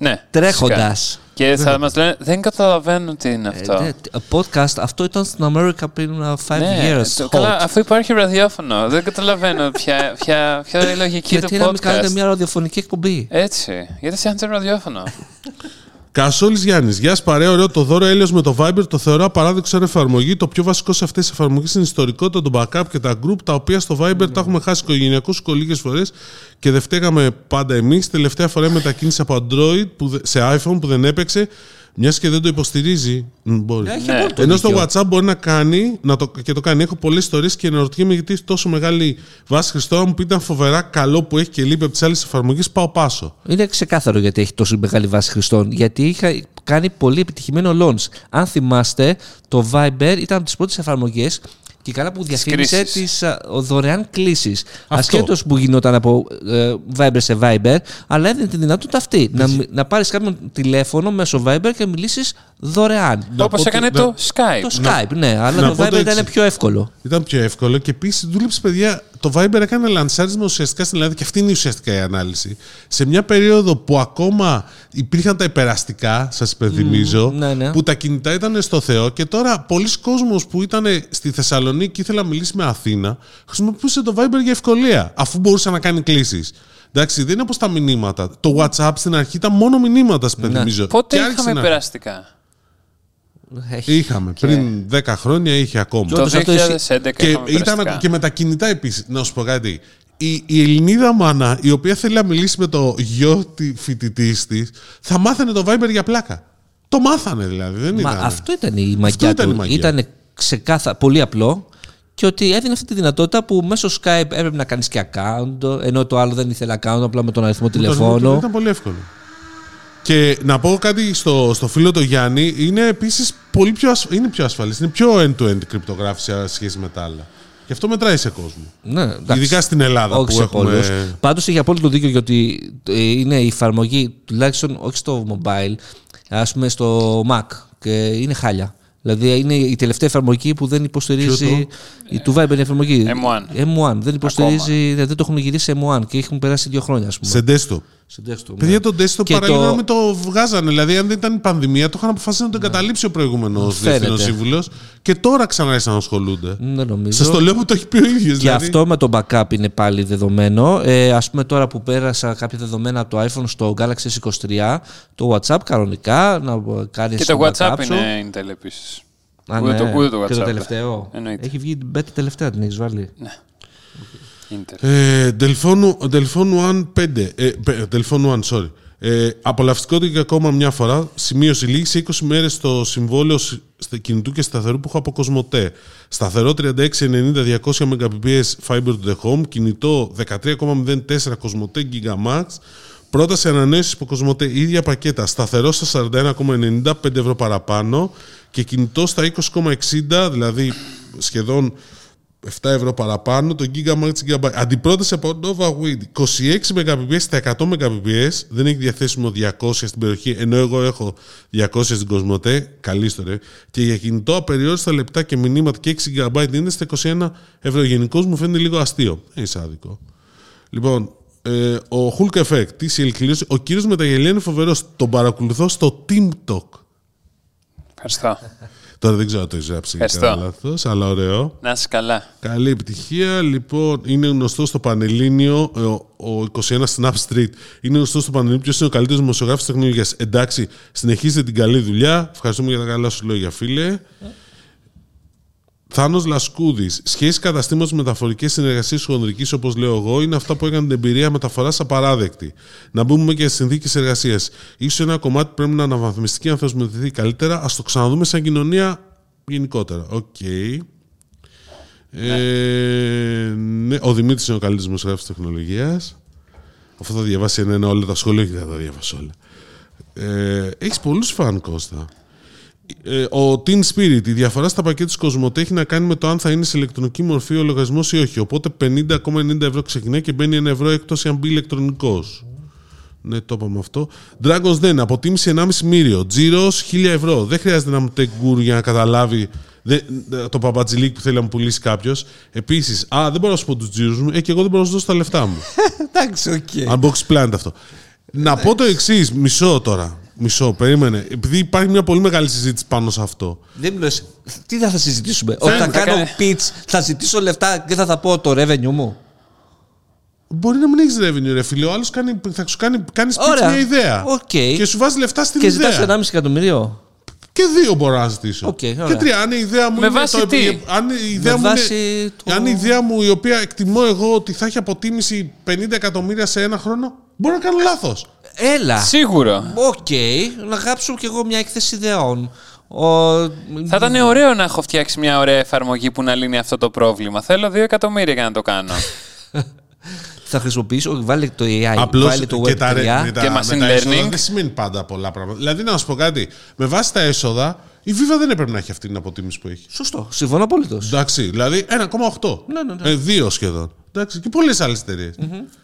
Ναι. Τρέχοντας. φυσικά. Και θα μας λένε, δεν καταλαβαίνω τι είναι αυτό. Ε, podcast, αυτό ήταν στην Αμέρικα πριν 5 Ναι, years. το- hot. καλά, αφού υπάρχει ραδιόφωνο, δεν καταλαβαίνω ποια, ποια, ποια είναι η λογική Γιατί του να μην κάνετε podcast. μια ραδιοφωνική εκπομπή; Έτσι, γιατί φτιάχνετε ραδιόφωνο; Κασόλης Γιάννης. Γεια σας, παρέα. Ωραίο το δώρο έλεος με το Viber. Το θεωρώ απαράδεκτο σαν εφαρμογή. Το πιο βασικό σε αυτές τις εφαρμογές είναι η ιστορικότητα, το backup και τα group, τα οποία στο Viber τα έχουμε χάσει οικογενειακού λίγες φορές και δεν φταίγαμε πάντα εμείς. Τελευταία φορά μετακίνηση από Android που, δε- σε iPhone που δεν έπαιξε. Μιας και δεν το υποστηρίζει. Μ, Μπορεί. Έχει Ναι. απόλυτο Ενώ στο δίκιο. WhatsApp μπορεί να κάνει να το, και το κάνει. Έχω πολλές ιστορίες και αναρωτιέμαι γιατί έχει τόσο μεγάλη βάση χρηστών. Αν μου πείτε φοβερά καλό που έχει και λείπει από τις άλλες εφαρμογές, πάω πάσο. Είναι ξεκάθαρο γιατί έχει τόσο μεγάλη βάση χρηστών. Γιατί είχα κάνει πολύ επιτυχημένο launch. Αν θυμάστε, το Viber ήταν από τις πρώτες εφαρμογές και καλά που διαφήμισε τις κλήσεις. δωρεάν κλήσει. Αυτό. Ασχέτως που γινόταν από ε, Viber σε Viber, αλλά έδινε τη δυνατότητα αυτή. Να, μι- να πάρεις κάποιον τηλέφωνο μέσω Viber και μιλήσεις δωρεάν. Όπω πω έκανε ότι- το Skype. Το Skype, ναι, αλλά να το πω Viber το ήταν εξής. πιο εύκολο. Ήταν πιο εύκολο και επίσης δούλεψε, παιδιά. Το Viber έκανε λανσάρισμα ουσιαστικά στην Ελλάδα και αυτή είναι ουσιαστικά η ανάλυση. Σε μια περίοδο που ακόμα υπήρχαν τα υπεραστικά, σας υπενθυμίζω, ναι, ναι. που τα κινητά ήταν στο Θεό και τώρα πολλοί κόσμος που ήταν στη Θεσσαλονίκη και ήθελε να μιλήσει με Αθήνα, χρησιμοποιούσε το Viber για ευκολία, αφού μπορούσε να κάνει κλήσεις. Εντάξει, δεν είναι όπως τα μηνύματα. Το WhatsApp στην αρχή ήταν μόνο μηνύματα, σας υπενθυμίζω. Πότε Και άρχισε είχαμε να- περαστικά. Έχει. Είχαμε. Πριν 10 χρόνια είχε ακόμα. Το όντως αυτό εσύ- 2011 Και, είχαμε ήταν περαστικά. και με τα κινητά επίσης. Να σου πω κάτι. Η, η Ελληνίδα μάνα, η οποία θέλει να μιλήσει με το γιο τη φοιτητής της, θα μάθαινε το Viber για πλάκα. Το μάθανε δηλαδή. Δεν Μα ήταν. αυτό ήταν η μαγιά ήταν του. η μαγιά. Ήταν ξεκάθαρα, πολύ απλό και ότι έδινε αυτή τη δυνατότητα που μέσω Skype έπρεπε να κάνεις και account, ενώ το άλλο δεν ήθελε account, απλά με τον αριθμό Το αριθμό τηλεφώνου. Ήταν πολύ εύκολο. Και να πω κάτι στο, στο φίλο το Γιάννη, είναι επίσης πολύ πιο, ασ... είναι πιο ασφαλής. Είναι πιο end-to-end κρυπτογράφηση σε σχέση με τα άλλα. Γι' αυτό μετράει σε κόσμο. Ναι, εντάξει. Ειδικά στην Ελλάδα όχι που σε έχουμε. πολλούς. Πάντως έχει απόλυτο δίκιο γιατί ε, είναι η εφαρμογή, τουλάχιστον όχι στο mobile, ας πούμε στο Mac και είναι χάλια. Δηλαδή είναι η τελευταία εφαρμογή που δεν υποστηρίζει. Η του Viber η εφαρμογή. M1. M1. Δεν υποστηρίζει, δεν το έχουν γυρίσει σε M1 και έχουν περάσει δύο χρόνια, ας πούμε. Σε desktop. Σε desktop, ναι. Παιδιά, το desktop Και παραλίγο το- να μην το βγάζανε. Δηλαδή, αν δεν ήταν η πανδημία, το είχαν αποφασίσει να το εγκαταλείψει ο προηγούμενος Φαίνεται. διευθύνων σύμβουλος και τώρα ξανά άρχισαν να ασχολούνται. Δεν νομίζω. Σας το λέω που το έχει πει ο ίδιος. Και αυτό με το backup είναι πάλι δεδομένο. Ε, ας πούμε τώρα που πέρασα κάποια δεδομένα από το iPhone στο Galaxy S23, το WhatsApp κανονικά να κάνεις Και το backup WhatsApp σου. είναι Intel επίσης. Α, Ούτε ναι. το- ούτε το Και το WhatsApp. τελευταίο. Εννοείται. Έχει βγει την beta τελευταία, την έχεις βάλει. Intel. Ε, Delphone, Delphone One 5. Ε, πε- Delphone One, sorry. Ε, απολαυστικότητα και ακόμα μια φορά. Σημείωση λίγη σε 20 μέρες το συμβόλαιο σ- στα κινητού και σταθερού που έχω από Κοσμοτέ. Σταθερό 3690-200 Mbps Fiber to the Home. Κινητό 13,04 Κοσμοτέ Gigamax. Πρόταση ανανέωσης από Κοσμοτέ. ίδια πακέτα. Σταθερό στα 41,90, 5 ευρώ παραπάνω. Και κινητό στα 20,60, δηλαδή σχεδόν 7 ευρώ παραπάνω, το Gigamax GB. Αντιπρόταση από Nova Wind. 26 Mbps στα 100 Mbps. Δεν έχει διαθέσιμο 200 στην περιοχή, ενώ εγώ έχω 200 στην Κοσμοτέ. Καλή ιστορία. Και για κινητό απεριόριστα λεπτά και μηνύματα και 6 GB είναι στα 21 ευρώ. Γενικώς μου φαίνεται λίγο αστείο. Δεν είναι άδικο. Λοιπόν, ε, ο Hulk Effect, TCL κλήρωση. Ο κύριος με τα γελία είναι φοβερός. Τον παρακολουθώ στο TeamTalk. Ευχαριστώ. Τώρα δεν ξέρω αν το έχεις γράψει Ευχαριστώ. καλά λάθος, αλλά ωραίο. Να είσαι καλά. Καλή επιτυχία. Λοιπόν, είναι γνωστό στο Πανελλήνιο, ε, ο, ο 21 Snap Street. Είναι γνωστό στο Πανελλήνιο ποιος είναι ο καλύτερος δημοσιογράφος τεχνολογίας. Εντάξει, συνεχίζετε την καλή δουλειά. Ευχαριστούμε για τα καλά σου λόγια, φίλε. Θάνος Λασκούδης. Σχέση καταστήματο μεταφορική συνεργασία χονδρικής, όπως λέω εγώ, είναι αυτά που έκανε την εμπειρία μεταφοράς απαράδεκτη. Να μπούμε και στις συνθήκες εργασίας. Ίσως ένα κομμάτι που πρέπει να αναβαθμιστεί και να θεσμοθετηθεί καλύτερα. Ας το ξαναδούμε σαν κοινωνία γενικότερα. Οκ. Ε, ναι, ο Δημήτρης είναι ο καλύτερος δημοσιογράφος τεχνολογίας. Αυτό θα διαβάσει ένα όλα τα σχόλια και δεν θα τα διαβάσει όλα. Ε, Έχεις πολλούς φαν, Κώστα. Ε, ο Teen Spirit, η διαφορά στα πακέτα της Κοσμοτέ έχει να κάνει με το αν θα είναι σε ηλεκτρονική μορφή ο λογαριασμός ή όχι. Οπότε 50,90 ευρώ ξεκινάει και μπαίνει 1 ευρώ εκτός αν μπει ηλεκτρονικός. Ναι, το είπαμε αυτό. Dragons Den, αποτίμηση 1,5 μύριο. Τζίρος 1000 ευρώ. Δεν χρειάζεται να 'μαι tech guru για να καταλάβει δεν- το παπατζηλίκ που θέλει να μου πουλήσει κάποιος. Επίσης, α, δεν μπορώ να σου πω τους τζίρους μου, ε, και εγώ δεν μπορώ να σου δώσω τα λεφτά μου. Εντάξει, οκ. Unbox plant αυτό. Να πω το εξής, μισό τώρα. Μισό, περίμενε. Επειδή υπάρχει μια πολύ μεγάλη συζήτηση πάνω σε αυτό. Δεν μου λες, τι θα, θα συζητήσουμε; Όταν θα θα κάνω κάνει- pitch, θα ζητήσω λεφτά και θα θα πω το revenue μου; Μπορεί να μην έχεις revenue, ρε φίλε. Ο άλλος θα σου κάνει κάνεις pitch Ωραία. μια ιδέα. Οκ. Και σου βάζει λεφτά στην Και ιδέα. ζητάς 1,5 εκατομμύριο; Και δύο μπορώ να ζητήσω. Οκ, και ωραία. τρία. Αν η ιδέα μου Με είναι. βάση το, τι; Αν η ιδέα Με μου βάση είναι. το- Αν η ιδέα μου η οποία εκτιμώ εγώ ότι θα έχει αποτίμηση 50 εκατομμύρια σε ένα χρόνο, μπορώ να κάνω λάθος. Έλα. Σίγουρο. Οκ. Να γράψω κι εγώ μια έκθεση ιδεών. Ο... Θα ήταν ωραίο να έχω φτιάξει μια ωραία εφαρμογή που να λύνει αυτό το πρόβλημα. Θέλω 2 εκατομμύρια για να το κάνω. Θα χρησιμοποιήσω, βάλε το AI, Απλώς βάλε το και Web3. τα, ρε- με τα, και με machine τα έσοδα learning. δεν σημαίνει πάντα πολλά πράγματα. Δηλαδή, να σου πω κάτι. Με βάση τα έσοδα, η Viva δεν έπρεπε να έχει αυτή την αποτίμηση που έχει. Σωστό. Συμφωνώ απολύτω. Εντάξει, δηλαδή 1,8. Ναι, ναι, ναι. Ε, δύο σχεδόν. Εντάξει, και πολλές άλλες εταιρείες.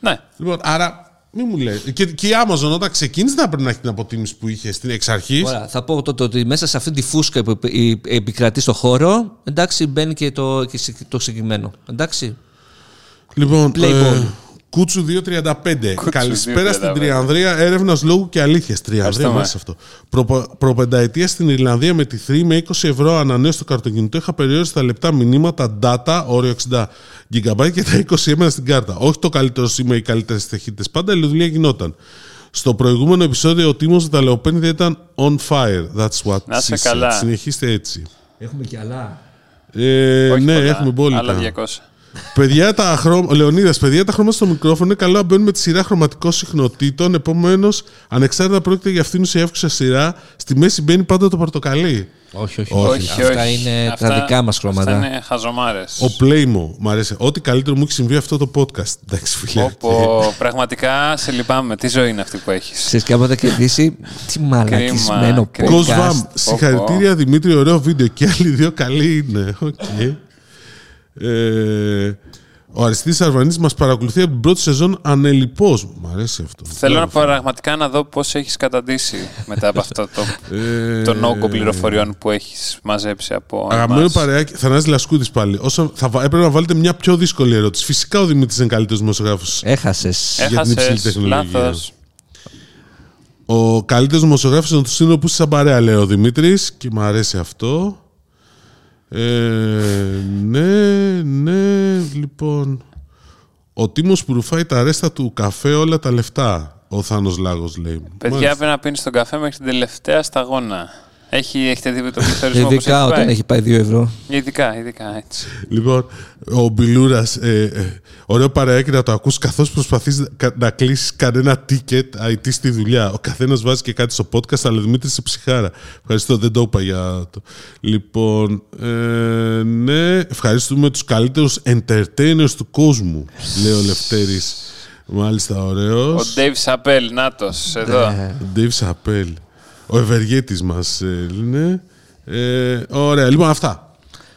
ναι. Λοιπόν, άρα μην μου λέει. Και, και η Amazon όταν ξεκίνησε να πρέπει να έχει την αποτίμηση που είχε στην εξ αρχή. Ωραία, θα πω τότε ότι μέσα σε αυτή τη φούσκα που επι- επικρατεί στο χώρο, εντάξει, μπαίνει και το, και σε- το συγκεκριμένο. Εντάξει. Λοιπόν, Playboy. ε, Κούτσου 235. Καλησπέρα 235. στην Τριανδρία, έρευνα λόγου και αλήθειας. Τριανδρία, Ευχαριστούμε. μέσα αυτό. Προ, προπενταετία στην Ιρλανδία με τη 3 με 20 ευρώ ανανέωση στο καρτοκινητό. Είχα περιόριστα λεπτά μηνύματα, data, όριο 60 GB και τα 20 έμενα στην κάρτα. Όχι το καλύτερο σήμα ή οι καλύτερες ταχύτητες. Πάντα η δουλειά γινόταν. Στο προηγούμενο επεισόδιο ο Τίμος τα λεοπένδια ήταν on fire. That's what Να είσαι she said. καλά. Συνεχίστε έτσι. Έχουμε κι άλλα. Ε, Όχι ναι, πολλά, έχουμε μπόλικα. Άλλα 200. Παιδιά, τα χρώμα... Λεωνίδας, παιδιά, τα χρώματα στο μικρόφωνο είναι καλό να μπαίνουν με τη σειρά χρωματικών συχνοτήτων. Επομένως, ανεξάρτητα πρόκειται για αυτήν ουσία εύκουσα σειρά, στη μέση μπαίνει πάντα το πορτοκαλί. Όχι, όχι. Όχι, Όχι, Αυτά όχι. είναι Αυτά- τα δικά μας χρώματα. Αυτά είναι χαζομάρες. Ο Playmo, μου αρέσει. Ό,τι καλύτερο μου έχει συμβεί αυτό το podcast. Εντάξει, φίλε. Όπω πραγματικά σε λυπάμαι. Τι ζωή είναι αυτή που έχεις. Ξέρεις και άμα θα κερδίσει, τι μαλακισμένο κρίμα. Κοσβάμ, podcast. συγχαρητήρια Δημήτρη, ωραίο βίντεο. Και άλλοι δύο καλοί είναι. Οκ. Ε, ο Αριστίδης Αρβανής μας παρακολουθεί από την πρώτη σεζόν ανελιπώς. Μ' αρέσει αυτό. Θέλω να πραγματικά να δω πώς έχεις καταντήσει μετά από αυτό το, Ε, τον όγκο πληροφοριών που έχεις μαζέψει από Αγαπημένο εμάς. παρεάκι, Θανάσης Λασκούτη πάλι. Όσο θα, βα- έπρεπε να βάλετε μια πιο δύσκολη ερώτηση. Φυσικά ο Δημήτρης είναι καλύτερος δημοσιογράφος. Έχασες. για την υψηλή Έχασες, τεχνολογία. λάθος. Ο καλύτερος δημοσιογράφος είναι το σύνολο που είσαι σαν παρέα, λέει ο Δημήτρης, και μου αρέσει αυτό. Ε, ναι, ναι, λοιπόν. Ο Τίμος που ρουφάει τα ρέστα του καφέ όλα τα λεφτά. Ο Θάνος Λάγος λέει. Παιδιά, Μάλιστα. πρέπει να πίνεις τον καφέ μέχρι την τελευταία σταγόνα. Έχει, έχετε δει το πληθωρισμό που Ειδικά όταν έχει πάει 2 ευρώ. Ειδικά, ειδικά έτσι. Λοιπόν, ο Μπιλούρας, ε, ε, ωραίο παρεάκι να το ακούς καθώς προσπαθείς να, να κλείσεις κανένα ticket IT στη δουλειά. Ο καθένας βάζει και κάτι στο podcast, αλλά Δημήτρης σε ψυχάρα. Ευχαριστώ, δεν το είπα για το. Λοιπόν, ε, ναι, ευχαριστούμε τους καλύτερους entertainers του κόσμου, λέει ο Λευτέρης. Μάλιστα, Ο ωραίος. Dave Σαπέλ, νάτος, εδώ. Ναι. Ο Dave Chappelle. Ο ευεργέτης μας ε, είναι. Ε, ωραία, λοιπόν αυτά.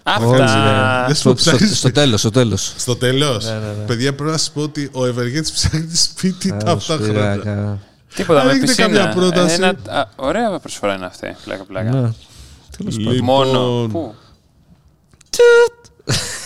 Αυτά. Δεν Στο, σου στο, ψάχνεις- στο τέλος, στο τέλος. Στο τέλος. Ναι, Παιδιά, πρέπει να σας πω ότι ο Ευεργέτης ψάχνει σπίτι τα αυτά χρόνια. Σπυράκα. Τίποτα, Αν με έχετε πισίνα. κάποια πρόταση; Ένα, α, ωραία προσφορά είναι αυτή. Πλάκα, πλάκα. Ναι. Τέλος πάντων. Λοιπόν, Μόνο. Πού;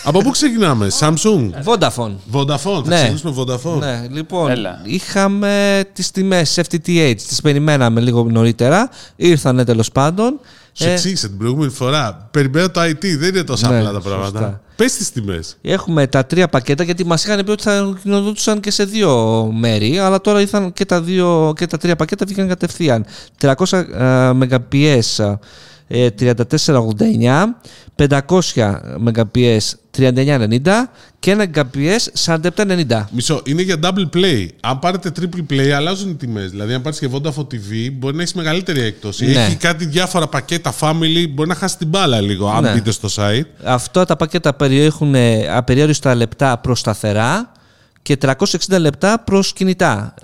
Από πού ξεκινάμε, Samsung, Vodafone. Vodafone. Θα Ναι. ξεκινήσουμε Vodafone. Ναι, λοιπόν, Έλα. είχαμε τις τιμές FTTH, τις περιμέναμε λίγο νωρίτερα, ήρθανε τέλος πάντων. Σου Ε, εξήγησα την προηγούμενη φορά. Περιμένω το IT, δεν είναι τόσο Ναι, απλά τα σωστά. πράγματα. Πες τις τιμές. Έχουμε τα τρία πακέτα γιατί μας είχαν πει ότι θα κοινοδοτούσαν και σε δύο μέρη, αλλά τώρα ήρθαν και τα, δύο, και τα τρία πακέτα βγήκαν κατευθείαν. 300 ε, Mbps ε, 3489, 500 Mbps 3990 και 1 Mbps 4790. Μισό, είναι για double play. Αν πάρετε triple play, αλλάζουν οι τιμές. Δηλαδή, αν πάρεις και Vodafone TV, μπορεί να έχεις μεγαλύτερη έκπτωση. Ναι. Έχει κάτι διάφορα πακέτα family, μπορεί να χάσει την μπάλα λίγο, αν Ναι. μπείτε στο site. Αυτά τα πακέτα περιέχουν ε, απεριόριστα λεπτά προς σταθερά και 360 λεπτά προς κινητά.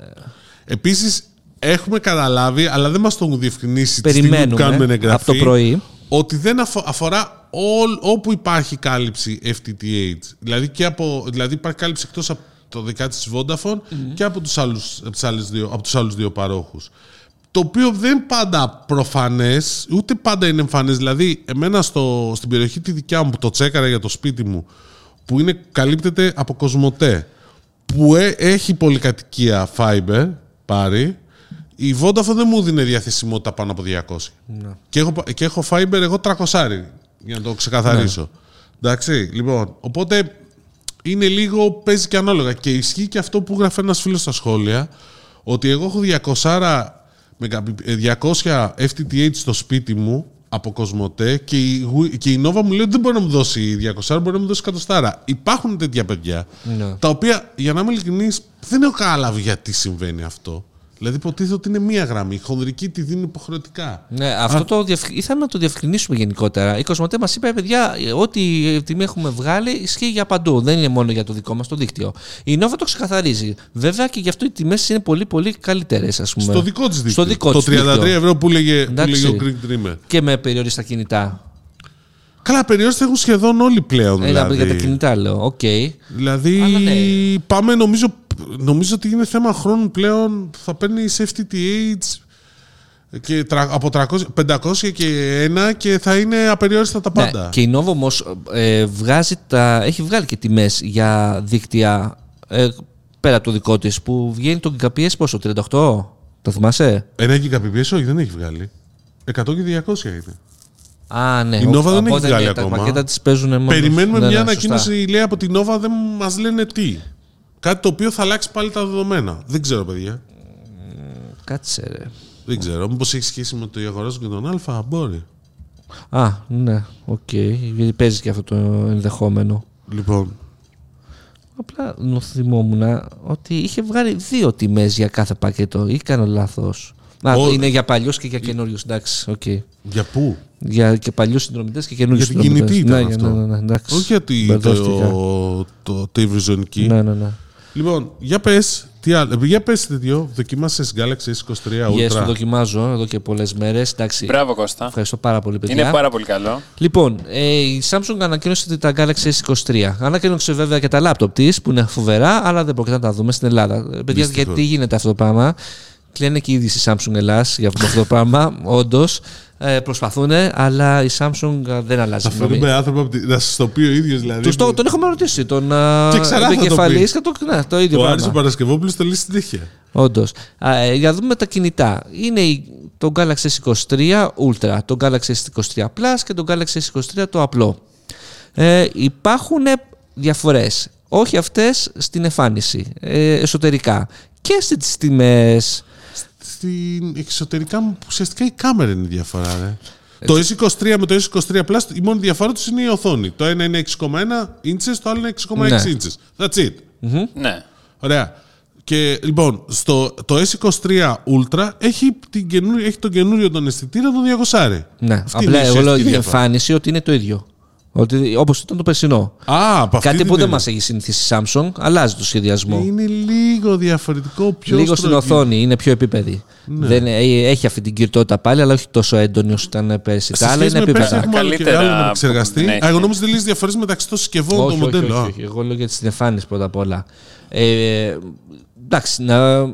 Επίσης, έχουμε καταλάβει, αλλά δεν μας το έχουν διευκρινίσει τη στιγμή που Περιμένουμε κάνουμε εγγραφή. από το πρωί. Ότι δεν αφο- αφορά όλ, όπου υπάρχει κάλυψη FTTH. Δηλαδή, και από, δηλαδή υπάρχει κάλυψη εκτός από το δικά της Vodafone και από τους άλλους, από τους άλλους δύο, από τους άλλους δύο παρόχους. Το οποίο δεν πάντα προφανές, ούτε πάντα είναι εμφανές. Δηλαδή, εμένα στο, στην περιοχή τη δικιά μου που το τσέκαρα για το σπίτι μου, που είναι, καλύπτεται από Κοσμοτέ, που ε- έχει πολυκατοικία fiber, πάρει, η Vodafone δεν μου δίνει διαθεσιμότητα πάνω από 200. Και, έχω, και έχω fiber εγώ 300, για να το ξεκαθαρίσω. Εντάξει, λοιπόν, οπότε είναι λίγο, παίζει και ανάλογα. Και ισχύει και αυτό που γράφει ένας φίλος στα σχόλια, ότι εγώ έχω 200, μεγαπι- ε, 200 FTTH στο σπίτι μου από Κοσμοτέ και η, Wii- και η Nova μου λέει ότι δεν μπορεί να μου δώσει 200, μπορεί να μου δώσει 100. Υπάρχουν τέτοια παιδιά, Ναι. τα οποία, για να είμαι ειλικρινής, δεν έχω καταλάβει γιατί συμβαίνει αυτό. Δηλαδή υποτίθεται ότι είναι μία γραμμή. Η χονδρική τη δίνει υποχρεωτικά. Ναι, αυτό το διευκ... ήθελα να το διευκρινίσουμε γενικότερα. Η Κοσμοτέ μας είπε, παιδιά, ό,τι τιμή έχουμε βγάλει ισχύει για παντού. Δεν είναι μόνο για το δικό μας το δίκτυο. Η Nova το ξεκαθαρίζει. Βέβαια και γι' αυτό οι τιμές είναι πολύ, πολύ καλύτερες, ας πούμε. Στο δικό της δίκτυο. Στο δικό το της 33 δίκτυο. ευρώ που λέγε, που Εντάξει. λέγε ο Greek Dreamer. Και με περιορίστα κινητά. Καλά, απεριόριστα έχουν σχεδόν όλοι πλέον. Έλα, δηλαδή. για τα κινητά λέω. Οκ. Δηλαδή, Αλλά ναι. πάμε νομίζω, νομίζω ότι είναι θέμα χρόνου πλέον. Θα παίρνει FTTH και τρα- από 300, 500 και ένα και θα είναι απεριόριστα τα πάντα. Ναι, και η Nova όμως ε, βγάζει τα, έχει βγάλει και τιμές για δίκτυα ε, πέρα από το δικό της που βγαίνει το Gigabits πόσο, 38. Το θυμάσαι; Ένα Gbps, όχι, δεν έχει βγάλει. 100 και 200 είναι. Α, ναι. Η Nova δεν έχει Οπότε, βγάλει ναι, Τα ακόμα. πακέτα της παίζουν μόνο. Περιμένουμε Ναι, μια ναι, ανακοίνωση, σωστά. λέει, από την Nova, δεν μας λένε τι. Κάτι το οποίο θα αλλάξει πάλι τα δεδομένα. Δεν ξέρω, παιδιά. Κάτσε ρε. Δεν ξέρω. Μήπως έχει σχέση με το αγοράζω και τον Α, μπορεί. Α, ναι, οκ. Γιατί παίζει και αυτό το ενδεχόμενο. Λοιπόν, Απλά νο- θυμόμουν ότι είχε βγάλει δύο τιμές για κάθε πακέτο ή κάνω λάθος. Α, Ο- είναι για παλιούς και για καινούριους. Εντάξει, οκ. για πού; Για και παλιούς συνδρομητές και καινούριους Για την συνδρομητές. κινητή ήταν ναι, αυτό. Ναι, ναι, ναι, εντάξει. Όχι γιατί Μπερδεύτηκα. το, το, το ευρυζωνική. Ναι, ναι, ναι. Λοιπόν, για πες. Τι άλλο. Για πες τέτοιο. Δοκίμασε Galaxy S23 Yes, το Ultra. δοκιμάζω εδώ και πολλές μέρες. Εντάξει. Μπράβο Κώστα. Ευχαριστώ πάρα πολύ, παιδιά. Είναι πάρα πολύ καλό. Λοιπόν, ε, η Samsung ανακοίνωσε ότι τα Galaxy S23. Ανακοίνωσε βέβαια και τα laptop της που είναι φοβερά, αλλά δεν πρόκειται να τα δούμε στην Ελλάδα. Ε, Παιδιά, Δυστυχώς. γιατί γίνεται αυτό το πράγμα; Κλαίνε και ήδη στη Samsung Ελλάς για αυτό το πράγμα. Όντως. Ε, προσπαθούν, αλλά η Samsung ε, δεν αλλάζει. Θα γνώμη. φέρουμε άνθρωπο από τη- να σας το πει ο ίδιος δηλαδή. Τους το, τον έχουμε ρωτήσει. Τον Και ξανά θα το επικεφαλής πει. και το, ναι, το ίδιο Ο Άρης ο πράγμα. Παρασκευόπουλος το λέει συνέχεια. Όντως. Για να δούμε τα κινητά. Είναι η- το Galaxy S23 Ultra, το Galaxy S23 Plus και το Galaxy S23 το απλό. Ε, υπάρχουν διαφορές. Όχι αυτές στην εμφάνιση, ε, εσωτερικά. Και στις τιμές. Στην εξωτερικά μου ουσιαστικά η κάμερα είναι η διαφορά. Ρε. Το S23 με το S23 Plus η μόνη διαφορά τους είναι η οθόνη. Το ένα είναι 6,1 inches, το άλλο είναι 6,6 Ναι. inches. That's it. Ναι. Ωραία. Και λοιπόν, στο, το S23 Ultra έχει, την καινούριο, έχει τον καινούριο τον αισθητήρα τον 200. Ναι, Αυτή απλά είναι η εγώ λέω ουσιαστική η διαφορά. εμφάνιση ότι είναι το ίδιο. Ότι, όπως ήταν το περσινό. Α, από αυτή Κάτι την που δεν έννοια. μας έχει συνηθίσει η Samsung, αλλάζει το σχεδιασμό. Είναι λίγο διαφορετικό, πιο Λίγο στην στρογγυλό. οθόνη, είναι πιο επίπεδη. Ναι. Δεν, ε, έχει αυτή την κυρτότητα πάλι, αλλά όχι τόσο έντονη όσο ήταν πέρσι. Σε Τα άλλα σχέση είναι με πέρσι επίπεδα. έχουμε άλλο και Καλύτερα άλλο να από- επεξεργαστεί. ναι. Α, εγώ νόμιζα ότι λύσει διαφορές μεταξύ των συσκευών όχι, του όχι, μοντέλου. όχι, Α. όχι. Εγώ λέω για την εμφάνιση πρώτα απ' όλα. Ε, εντάξει, να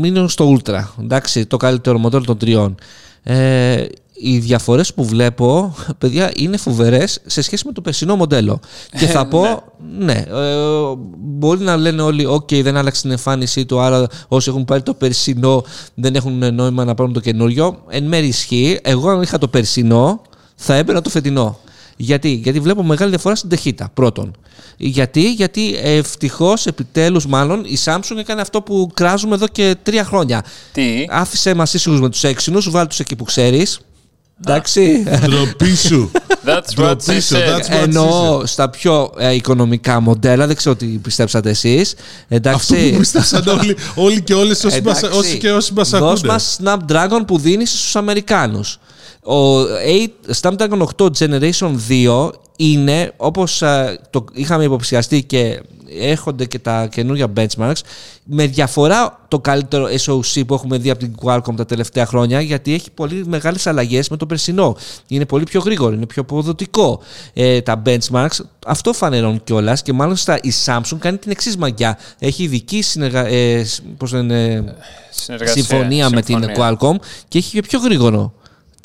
μείνω στο Ultra. Εντάξει, το καλύτερο μοντέλο των τριών. Ε, οι διαφορές που βλέπω, παιδιά, είναι φοβερές σε σχέση με το περσινό μοντέλο. Και θα πω, ναι, ε, μπορεί να λένε όλοι, οκ, δεν άλλαξε την εμφάνισή του, άρα όσοι έχουν πάρει το περσινό δεν έχουν νόημα να πάρουν το καινούριο. Εν μέρει ισχύει. Εγώ αν είχα το περσινό, θα έπαιρνα το φετινό. Γιατί, Γιατί βλέπω μεγάλη διαφορά στην ταχύτητα. Πρώτον. Γιατί, Γιατί ευτυχώς, επιτέλους, μάλλον η Samsung έκανε αυτό που κράζουμε εδώ και τρία χρόνια. Τι; Άφησε μας ήσυχους με τους έξινους, βάλει τους εκεί που ξέρεις. Εντάξει. Ντροπή σου. That's what Ντροπή she σου, said. that's what Εννοώ στα πιο ε, οικονομικά μοντέλα, δεν ξέρω τι πιστέψατε εσείς. Αυτό Εντάξει. που πίστεψαν όλοι, όλοι και όλες όσοι, μας, Εντάξει, όσοι και όσοι μας Δώσ' ακούνε. μας Snapdragon που δίνεις στους Αμερικάνους. Ο 8, Snapdragon 8 Generation 2 είναι, όπως ε, το είχαμε υποψιαστεί και έρχονται και τα καινούργια benchmarks, με διαφορά το καλύτερο SoC που έχουμε δει από την Qualcomm τα τελευταία χρόνια, γιατί έχει πολύ μεγάλες αλλαγές με το περσινό. Είναι πολύ πιο γρήγορο, είναι πιο αποδοτικό. Ε, τα benchmarks, αυτό φανερώνουν κιόλας και μάλιστα η Samsung κάνει την εξής μαγιά. Έχει ειδική συνεργα... ε, πώς λένε, Συνεργασία. συμφωνία με την συμφωνία. Qualcomm και έχει και πιο γρήγορο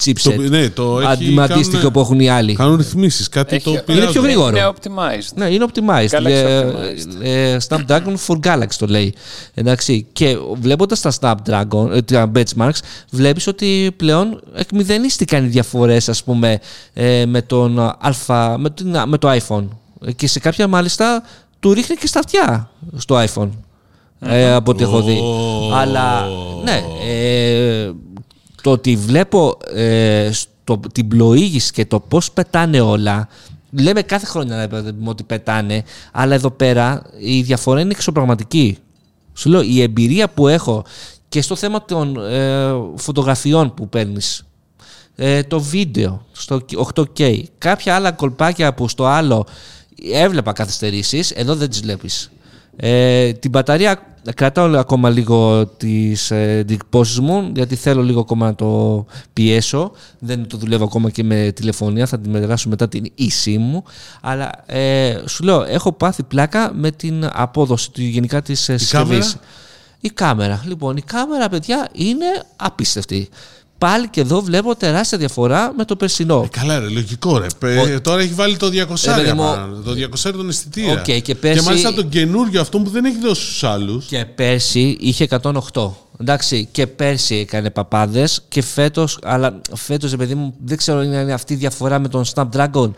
chipset. Το, ναι, το έχει, Αντι- με αντίστοιχο κάνουν- που έχουν οι άλλοι. Κάνουν ρυθμίσεις. Κάτι Έχει- το οποίο. Είναι πιο γρήγορο. Είναι optimized. Ναι, είναι optimized. Galaxy Ε, optimized. ε, Snapdragon for Galaxy το λέει. Εντάξει. Και βλέποντας τα Snapdragon, ε, τα benchmarks, βλέπεις ότι πλέον εκμηδενίστηκαν οι διαφορές, ας πούμε, ε, με, τον α, με, την- με το iPhone. Και σε κάποια μάλιστα του ρίχνει και στα αυτιά στο iPhone. Ε, από ό,τι έχω δει. Ω. Αλλά ναι, ε, το ότι βλέπω ε, στο, την πλοήγηση και το πώς πετάνε όλα. Λέμε κάθε χρόνο ρε παιδί μου, ότι πετάνε, αλλά εδώ πέρα η διαφορά είναι εξωπραγματική. Σου λέω, η εμπειρία που έχω και στο θέμα των ε, φωτογραφιών που παίρνεις ε, το βίντεο στο 8K, κάποια άλλα κολπάκια που στο άλλο έβλεπα καθυστερήσεις, εδώ δεν τις βλέπεις. Ε, την μπαταρία κρατάω ακόμα λίγο τις ε, εντυπώσεις μου γιατί θέλω λίγο ακόμα να το πιέσω. Δεν το δουλεύω ακόμα και με τηλεφωνία θα την μετράσω μετά την e μου. Αλλά ε, σου λέω έχω πάθει πλάκα με την απόδοση του γενικά της ε, συσκευής. κάμερα; η κάμερα. Λοιπόν η κάμερα παιδιά είναι απίστευτη πάλι και εδώ βλέπω τεράστια διαφορά με το περσινό Ε, καλά, ρε, λογικό ρε. Πε- τώρα έχει βάλει το 200 Ε, παιδί μου, πάνω, το 200 τον αισθητήρα. Οκ, και πέρσι- μάλιστα τον καινούριο αυτό που δεν έχει δώσει στους άλλους. Και πέρσι είχε 108. Εντάξει, και πέρσι έκανε παπάδες και φέτος, αλλά φέτος, παιδί μου, δεν ξέρω αν είναι αυτή η διαφορά με τον Snapdragon.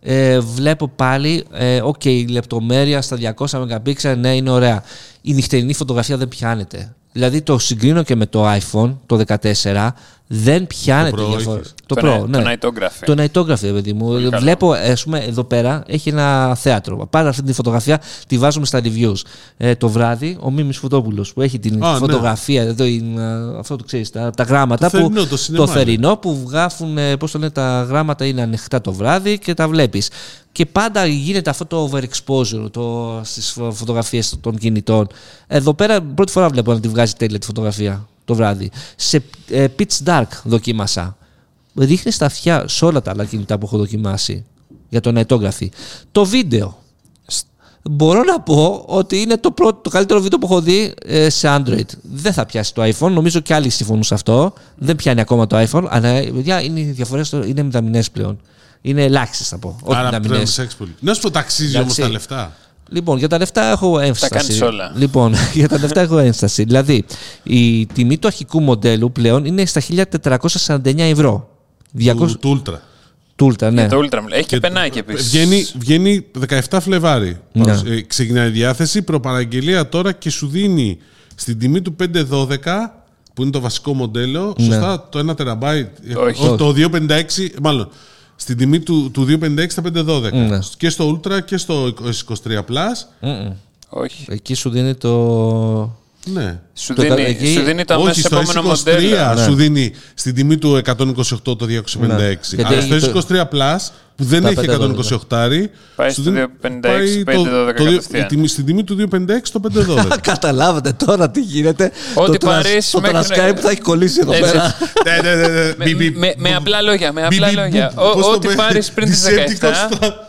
Ε, βλέπω πάλι, ε, οκ, η λεπτομέρεια στα 200 MP, ναι, είναι ωραία. Η νυχτερινή φωτογραφία δεν πιάνεται. Δηλαδή το συγκρίνω και με το iPhone, το 14, δεν πιάνεται Το Pro η διαφορά. έχεις. Το, Το Pro, Ni- ναι. το Nightography. Το Nightography, παιδί μου. καλό. Βλέπω, ας πούμε, εδώ πέρα έχει ένα θέατρο. Πάρε αυτή τη φωτογραφία, τη βάζουμε στα reviews. Ε, το βράδυ, ο Μίμης Φωτόπουλος που έχει την Α, ναι. φωτογραφία, εδώ είναι, αυτό το ξέρεις, τα, τα γράμματα. Το θερινό, που, το σινεμά είναι. θερινό που βγάζουν, πώς το λένε, τα γράμματα είναι ανοιχτά το βράδυ και τα βλέπεις. Και πάντα γίνεται αυτό το overexposure το, στις φωτογραφίες των κινητών. Εδώ πέρα πρώτη φορά βλέπω να τη βγάζει τέλεια τη φωτογραφία το βράδυ. Σε ε, pitch dark δοκίμασα. Ρίχνεις στα αυτιά σε όλα τα άλλα κινητά που έχω δοκιμάσει για το νετόγραφη. Το βίντεο. Μπορώ να πω ότι είναι το, πρώτο, το καλύτερο βίντεο που έχω δει ε, σε Android. Δεν θα πιάσει το iPhone. Νομίζω και άλλοι συμφωνούν σε αυτό. Δεν πιάνει ακόμα το iPhone. Αλλά ε, παιδιά, είναι οι διαφορές είναι μηδαμινές πλέον. Είναι ελάχιστες θα πω. Όχι Άρα πρέπει να μηδαμινέ. προσέξει πολύ. Να σου πω, ταξίζει όμως Εντάξει. τα λεφτά. Λοιπόν, για τα λεφτά έχω ένσταση. κάνεις όλα. Λοιπόν, για τα λεφτά έχω ένσταση. Δηλαδή, η τιμή του αρχικού μοντέλου πλέον είναι στα 1449 ευρώ. 200 Του, του Ultra. τούλτα, ναι. Το Ultra. Έχει και πενάκι επίσης. Βγαίνει, βγαίνει 17 Φλεβάρι. Ναι. Παρουσ- ε, ξεκινάει η διάθεση. Προπαραγγελία τώρα και σου δίνει στην τιμή του 512 που είναι το βασικό μοντέλο. Ναι. Σωστά, το 1 τεραμπάιτ. ε, Όχι. όχι, το 256, μάλλον. Στην τιμή του, του 256 στα 512. Ναι. Και στο Ultra και στο 23 Plus. Μμμ. Όχι. Εκεί σου δίνει το. Ναι. Σου Το δίνει, εκεί- σου δίνει το Όχι, αμέσω στο επόμενο S23 μοντέλο. Ναι. σου δίνει στην τιμή του 128 το 256. Γιατί Αλλά στο το- S23 Plus που δεν Τα έχει 512. 128 Πάει σου στο δίνει- 256, πάει το- 512 το δύο- κατευθείαν. η τιμή- Στην τιμή του 256 το 512. Καταλάβατε τώρα τι γίνεται. Ό,τι το τρας- πάρεις Το μέχρι- Transcribe που θα έχει κολλήσει εδώ Έτσι. πέρα. Ναι, ναι, ναι, ναι. Με, Μπι, μπι, με, με απλά λόγια. Με μπι, απλά μπι, λόγια. μπι, Ο- πώς το Ό,τι πέ- πάρεις πριν τις Decepticons 17. στα-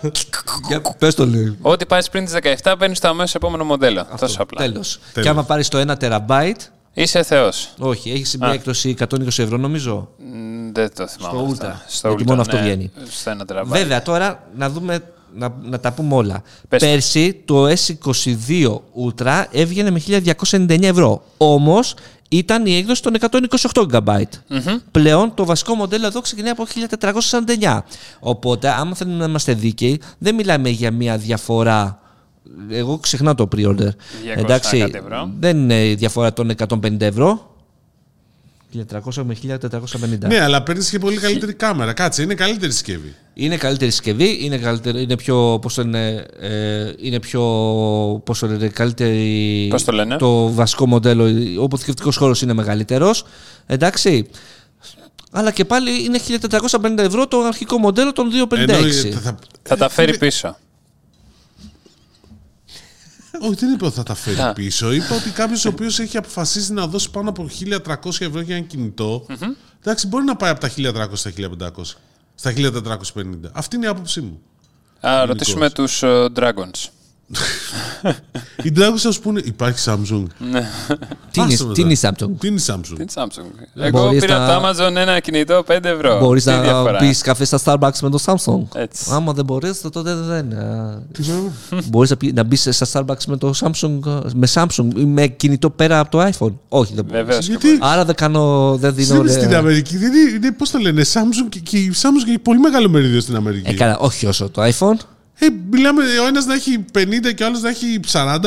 Για πες το λίγο. Ό,τι πάρεις πριν τις 17 παίρνει το αμέσως επόμενο μοντέλο. Τόσο απλά. Τέλος. Τέλος. Και άμα πάρεις το 1 τεραμπάιτ, Είσαι Θεός. όχι, έχει μια έκδοση 120 ευρώ νομίζω. Δεν το θυμάμαι. Στο αυτά. Ultra. Γιατί μόνο αυτό ναι. βγαίνει. Στο ένα τεραμπάιτ. Βέβαια, τώρα να δούμε. Να, να τα πούμε όλα. Πες. Πέρσι το S22 Ultra έβγαινε με 1299 ευρώ. Όμως ήταν η έκδοση των 128 GB. Πλέον το βασικό μοντέλο εδώ ξεκινάει από 1449. Οπότε, άμα θέλουμε να είμαστε δίκαιοι, δεν μιλάμε για μια διαφορά. Εγώ ξεχνάω το pre-order. 200 κάτι ευρώ. δεν είναι η διαφορά των 150 ευρώ. 1300 με 1450. Ναι, αλλά παίρνεις και πολύ καλύτερη κάμερα. Κάτσε, είναι καλύτερη συσκευή. Είναι καλύτερη συσκευή, είναι, καλύτερη, είναι πιο, πώς το λένε, ε, είναι πιο, πώς το λένε, καλύτερη... Πώς το λένε; Το βασικό μοντέλο, ο αποθηκευτικός χώρος είναι μεγαλύτερος, εντάξει. Αλλά και πάλι είναι 1450 ευρώ το αρχικό μοντέλο των 256. Ενώ, ε, θα- θα- Θα τα φέρει πίσω. Όχι, δεν είπα ότι θα τα φέρει Α. πίσω. Είπα ότι κάποιος ο οποίος έχει αποφασίσει να δώσει πάνω από 1300 ευρώ για ένα κινητό, εντάξει, μπορεί να πάει από τα 1300 στα 1500. Στα 1450. Αυτή είναι η άποψή μου. Α, ρωτήσουμε τους Dragons. Η Dragon θα σου πούνε, υπάρχει Samsung. τι, είναι, Άστο μετά. τι είναι η Samsung; Τι είναι η Samsung; Τι Samsung; Εγώ Μπορείς πήρα να- από το Amazon ένα κινητό 5 ευρώ. Μπορείς Τι να διαφορά; πεις καφέ στα Starbucks με το Samsung; Έτσι. Άμα δεν μπορείς, τότε δεν... ε, Μπορείς να, πει- να μπεις στα Starbucks με το Samsung, ε, με Samsung ή με κινητό πέρα από το iPhone; Όχι, δεν μπορείς. Βεβαίως. Γιατί; Άρα δεν κάνω, δεν δίνω... δεν είναι ρε- στην Αμερική, δεν είναι, είναι πώς το λένε, Samsung και, και η Samsung έχει πολύ μεγάλο μερίδιο στην Αμερική. Ε, καλά, όχι όσο το iPhone. Ε, μιλάμε ο ένας να έχει 50 και ο άλλος να έχει 40.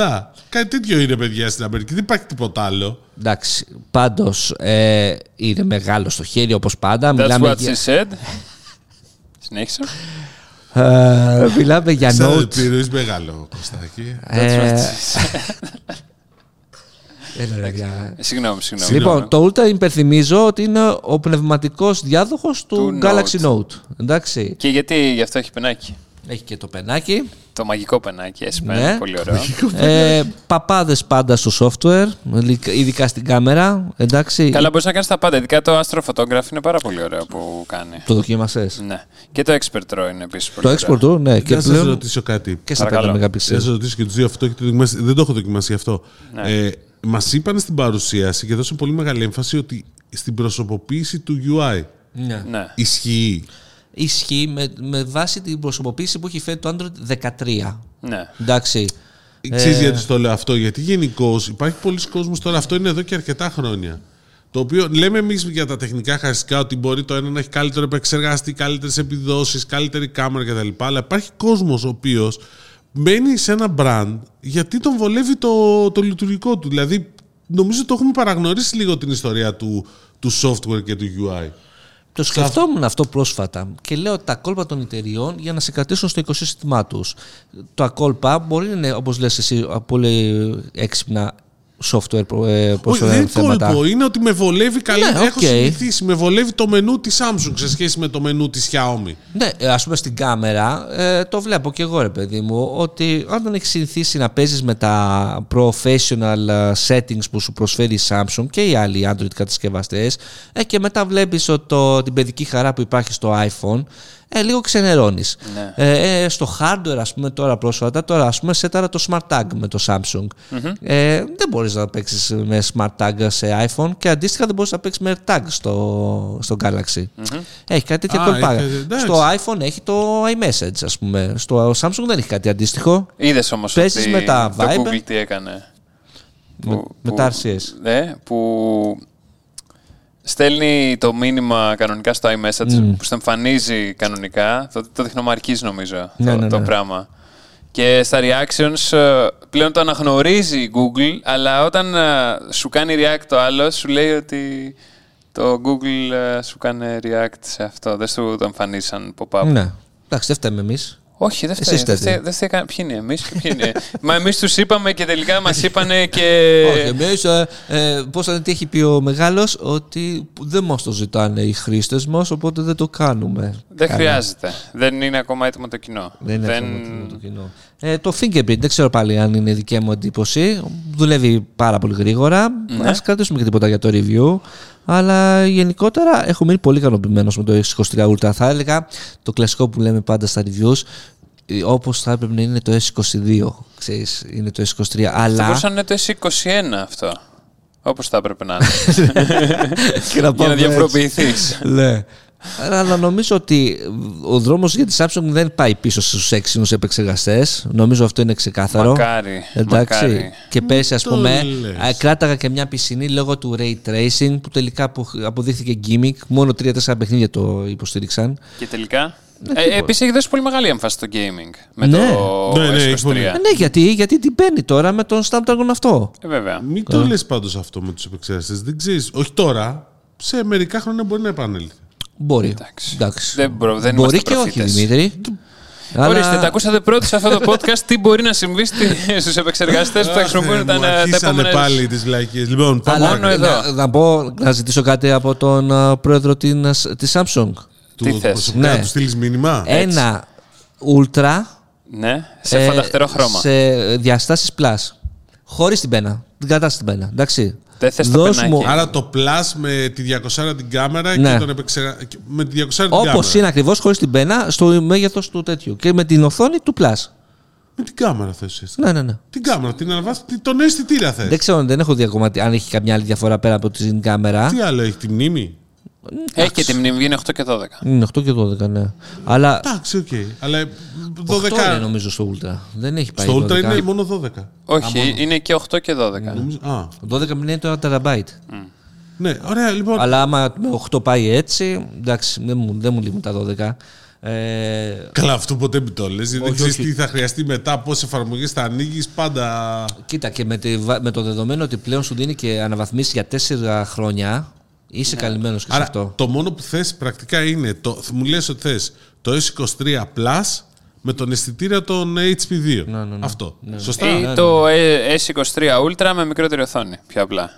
Κάτι τέτοιο είναι, παιδιά, στην Αμερική. Δεν υπάρχει τίποτα άλλο. Εντάξει, πάντως ε, είναι μεγάλο στο χέρι όπως πάντα. That's Μιλάμε what για, she said. Συνέχισε. ε, μιλάμε για Σαν notes. επιρροής μεγάλο, Κωστάκη. That's what Ε, she said. έλα, ρε, για- Ε, Συγγνώμη, συγγνώμη. Λοιπόν, το Ultra υπενθυμίζω ότι είναι ο πνευματικός διάδοχος του, Του Galaxy Note. Note. Εντάξει. Και γιατί γι' αυτό έχει πενάκι. Έχει και το πενάκι. Το μαγικό πενάκι, S-Pen, Ναι. πολύ ωραίο. ε, παπάδες πάντα στο software, ειδικά στην κάμερα. Εντάξει. Καλά, μπορείς να κάνεις τα πάντα. Ειδικά το Astro Photograph είναι πάρα πολύ ωραίο που κάνει. Το δοκίμασες; Ναι. Και το Expert Raw είναι επίσης πολύ Το ωραίο. export του, ναι. Και Και να σας πλέον ρωτήσω κάτι. και στα Παρακαλώ. 5 Να megapixel. σας ρωτήσω και τους δύο αυτό έχετε δοκιμάσει. Δεν το έχω δοκιμάσει αυτό. Ναι. Ε, Μας είπαν στην παρουσίαση και δώσαν πολύ μεγάλη έμφαση ότι στην προσωποποίηση του UI Ναι. Ναι. ισχύει. Ισχύει με, με βάση την προσωποποίηση που έχει φέρει το Android 13. ναι. Εντάξει. Ξέρεις γιατί το λέω αυτό, γιατί γενικώς υπάρχει πολλοί κόσμος τώρα, αυτό είναι εδώ και αρκετά χρόνια. Το οποίο λέμε εμείς για τα τεχνικά χαρακτηριστικά ότι μπορεί το ένα να έχει καλύτερο επεξεργαστή, καλύτερες επιδόσεις, καλύτερη κάμερα κτλ. Αλλά υπάρχει κόσμος ο οποίος μπαίνει σε ένα brand γιατί τον βολεύει το, το λειτουργικό του. Δηλαδή, νομίζω το έχουμε παραγνωρίσει λίγο την ιστορία του, του software και του UI. Το σκεφτόμουν αυτό πρόσφατα και λέω τα κόλπα των εταιριών για να σε κρατήσουν στο οικοσύστημά τους. Τα κόλπα μπορεί να είναι, όπως λες εσύ, πολύ έξυπνα software προ- ε, Όχι, προς δεν είναι θέματα. κόλπο. Είναι ότι με βολεύει καλή. Ναι, Έχω οκ. συνηθίσει. Με βολεύει το μενού της Samsung σε σχέση με το μενού της Xiaomi. Ναι, ε, ας πούμε στην κάμερα, ε, το βλέπω και εγώ ρε παιδί μου, ότι όταν έχεις συνηθίσει να παίζεις με τα professional ε, settings που σου προσφέρει η Samsung και οι άλλοι Android κατασκευαστές ε, και μετά βλέπεις ότι το, την παιδική χαρά που υπάρχει στο iPhone, ε, λίγο ξενερώνεις. Ναι. Ε, ε, στο hardware ας πούμε τώρα πρόσφατα, τώρα ας πούμε σέταρα το Smart Tag με το Samsung. Ε, δεν μπορείς να παίξεις με Smart Tag σε iPhone και αντίστοιχα δεν μπορείς να παίξεις με AirTag στο, στο Galaxy. Έχει κάτι τέτοια Α, κόλπα. έχει, εντάξει. Στο iPhone έχει το iMessage, ας πούμε. Στο Samsung δεν έχει κάτι αντίστοιχο. Είδες όμως Παίζεις ότι με τα το Viber. Google τι έκανε. Με, Που- με που- τα RCS. Ναι, που στέλνει το μήνυμα κανονικά στο iMessage που στο εμφανίζει κανονικά. Το, το δείχνει ο Μαρκής νομίζω Ναι, το, ναι, το ναι. πράγμα. Και στα reactions ε, πλέον το αναγνωρίζει η Google, αλλά όταν ε, σου κάνει react το άλλο, σου λέει ότι το Google ε, σου κάνει react σε αυτό. Δεν σου το εμφανίζει σαν pop-up. Ναι. Εντάξει, δεν φταίμε εμείς. Όχι, δεν Εσείς φταίει. Δεν φταίτε. φταίει, δεν φταίει καν- Ποιοι είναι εμείς και ποιοι είναι. Μα εμείς τους είπαμε και τελικά μας είπανε και. Όχι, εμείς. Ε, ε, Πώς θα τι έχει πει ο μεγάλος, ότι δεν μας το ζητάνε οι χρήστες μας, οπότε δεν το κάνουμε. Δεν Καλά. χρειάζεται. Δεν είναι ακόμα έτοιμο το κοινό. Δεν είναι εύκολο να το κοινό. Ε, το fingerprint, δεν ξέρω πάλι αν είναι δική μου εντύπωση. Δουλεύει πάρα πολύ γρήγορα. Ναι. Ας κρατήσουμε και τίποτα για το review. Αλλά γενικότερα έχω μείνει πολύ ικανοποιημένος με το S23 Ultra. Θα έλεγα το κλασικό που λέμε πάντα στα reviews, ε, όπως θα έπρεπε να είναι το S22. Ξέρεις, είναι το S23. Θα Αλλά. μπορούσε να είναι το S21 αυτό. Όπως θα έπρεπε να είναι. και να για πάμε να έτσι. διαφοροποιηθείς. Ναι. Αλλά νομίζω ότι ο δρόμος για τη Samsung δεν πάει πίσω στους έξινου επεξεργαστές. Νομίζω αυτό είναι ξεκάθαρο. Μακάρι. Εντάξει. μακάρι. Και πέρσι, ας το πούμε, λες. α, κράταγα και μια πισινή λόγω του ray tracing που τελικά απο- αποδείχθηκε gimmick. Μόνο 3-4 παιχνίδια το υποστήριξαν. Και τελικά; Ε, Επίσης έχει δώσει πολύ μεγάλη έμφαση στο gaming με Ναι. το Ναι, ναι, έχει S23. πολύ. Ε, ναι, γιατί, γιατί την παίρνει τώρα με τον Snapdragon αυτό. Ε, βέβαια. Μην το λες πάντως αυτό με τους επεξεργαστές. Δεν ξέρεις. Όχι τώρα. Σε μερικά χρόνια μπορεί να επανέλθει. Μπορεί. Εντάξει. Εντάξει. Δεν μπρο- δεν μπορεί είμαστε και όχι, προφήτες. Δημήτρη. Ορίστε, τα ακούσατε πρώτοι σε αυτό το podcast. Τι μπορεί να συμβεί στους επεξεργαστές που θα χρησιμοποιούν τα, Μου τα αρχίσανε επόμενα. πάλι τις βλακείες. Λοιπόν, πάμε Αλλά μόνο εδώ. να, να πω, να ζητήσω κάτι από τον α, πρόεδρο της, της Samsung. του, Τι του θες; προσωπικά Ναι. να του στείλεις μήνυμα; Ένα Ultra Ναι, σε ε, φανταχτερό χρώμα. σε διαστάσεις Plus. Χωρίς την πένα. Την κατάσταση την πένα. Εντάξει. Δεν θες το Δώσ' πενάκι. μου- Άρα το Plus με τη 200 την κάμερα Ναι. και τον επεξεργα... και Με τη 200 την κάμερα. Όπως είναι ακριβώς χωρίς την πένα στο μέγεθος του τέτοιου. Και με την οθόνη του Plus. Με την κάμερα θες εσύ. Ναι, ναι, ναι. Την κάμερα, την αναβάσει, τον αισθητήρα θες. Δεν ξέρω, δεν έχω δει ακόμα τι- αν έχει καμιά άλλη διαφορά πέρα από την κάμερα. Τι άλλο έχει, τη μνήμη; Έχει και τη μνήμη, είναι 8 και 12. Είναι 8 και 12, ναι. Αλλά Εντάξει, οκ. Αλλά 8 12. είναι νομίζω στο Ultra. Δεν έχει πάει Στο Ultra 12. είναι μόνο 12. Όχι, είναι και 8 και 12. Νομίζω- Α, 12 μην είναι τώρα τεραμπάιτ. ναι, ωραία, λοιπόν. Αλλά άμα με 8 πάει έτσι, εντάξει, δεν μου, δεν μου λείπουν τα 12. Ε, Καλά, αυτό ποτέ μην το λες, γιατί δεν Όχι, ξέρεις όχι. τι θα χρειαστεί μετά, πόσες εφαρμογές θα ανοίγεις πάντα. κοίτα, και με, τη, βα- με το δεδομένο ότι πλέον σου δίνει και αναβαθμίσεις για τέσσερα χρόνια, είσαι καλυμμένος και σε Άρα, αυτό. το μόνο που θες πρακτικά είναι, το, μου λες ότι θες το S23 Plus με τον αισθητήρα των HP2. Ναι, ναι, ναι. Αυτό. Σωστά. Ή ναι, το ε, S23 Ultra με μικρότερη οθόνη. Πιο απλά.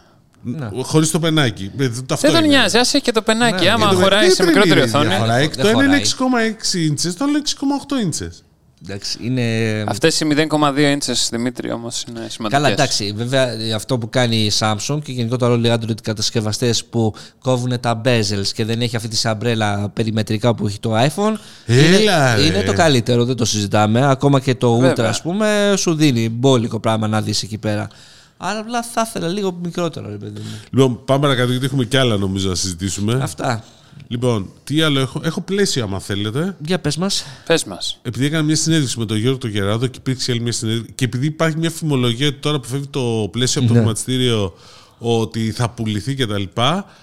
Χωρίς το πενάκι. Ε, αυτό Δεν τον είναι. νοιάζει, άσε και το πενάκι. Ναι, Άμα Ε, το- χωράει δεν σε τρελή μικρότερη η οθόνη. διαφορά; Δεν Εκ- Το ένα χωράει. είναι 6,6 ίντσες, το άλλο 6,8 ίντσες. Εντάξει, είναι... Αυτές οι 0,2 ίντσες Δημήτρη όμως είναι σημαντικές. Καλά, εντάξει. Βέβαια, αυτό που κάνει η Samsung και γενικότερα όλοι οι Android κατασκευαστές που κόβουν τα bezels και δεν έχει αυτή τη σαμπρέλα περιμετρικά που έχει το iPhone. Έλα, είναι, ρε. είναι το καλύτερο, δεν το συζητάμε. Ακόμα και το Ultra, Βέβαια. ας πούμε, σου δίνει μπόλικο πράγμα να δεις εκεί πέρα. Άρα απλά θα ήθελα λίγο μικρότερο, ρε παιδί μου. Λοιπόν, πάμε παρακάτω γιατί έχουμε κι άλλα νομίζω να συζητήσουμε. Αυτά. Λοιπόν, τι άλλο έχω; Έχω πλαίσιο, άμα θέλετε. Για πες μας. Πες μας. Επειδή έκανα μια συνέντευξη με τον Γιώργο τον Γεράδο και υπήρξε άλλη μια συνέντευξη. Και επειδή υπάρχει μια φημολογία ότι τώρα που φεύγει το πλαίσιο από το Ναι. χρηματιστήριο ότι θα πουληθεί κτλ.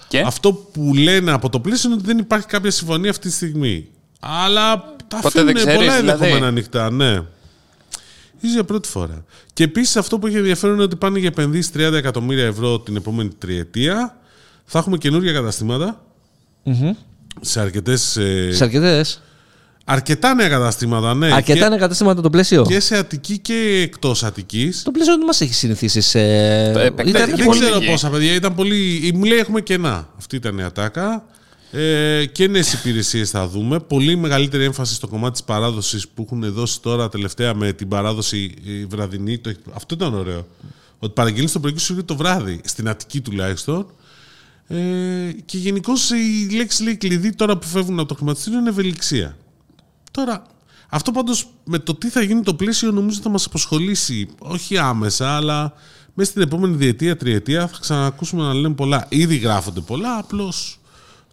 Και; Αυτό που λένε από το πλαίσιο είναι ότι δεν υπάρχει κάποια συμφωνία αυτή τη στιγμή. Αλλά τα Ποτέ δεν αφήνουν ξέρεις, πολλά δηλαδή. ενδεχόμενα ανοιχτά, ναι. Ίσως για πρώτη φορά. Και επίσης αυτό που έχει ενδιαφέρον είναι ότι πάνε για επενδύσεις 30 εκατομμύρια ευρώ την επόμενη τριετία. Θα έχουμε καινούργια καταστήματα σε αρκετές. Σε αρκετές. αρκετά νέα καταστήματα, ναι. Αρκετά Και- είναι καταστήματα το πλαίσιο. και σε Αττική και εκτός Αττικής. Το πλαίσιο δεν μας έχει συνηθίσει σε. επεκτείνεται. Ήταν και Δεν πολύ ξέρω λίγη. πόσα παιδιά ήταν πολύ. Μου λέει έχουμε κενά. Αυτή ήταν η ατάκα. Ε, και νέες υπηρεσίες θα δούμε. Πολύ μεγαλύτερη έμφαση στο κομμάτι της παράδοσης που έχουν δώσει τώρα τελευταία με την παράδοση η βραδινή. Το, αυτό ήταν ωραίο. Ότι παραγγέλνει το πρωί και σου έρχεται το βράδυ. Στην Αττική τουλάχιστον. Ε, και γενικώς η λέξη λέει κλειδί τώρα που φεύγουν από το χρηματιστήριο είναι ευελιξία. Τώρα, αυτό πάντως με το τι θα γίνει το πλαίσιο νομίζω θα μας αποσχολήσει όχι άμεσα, αλλά μέσα στην επόμενη διετία, τριετία θα ξανακούσουμε να λένε πολλά. Ήδη γράφονται πολλά, απλώς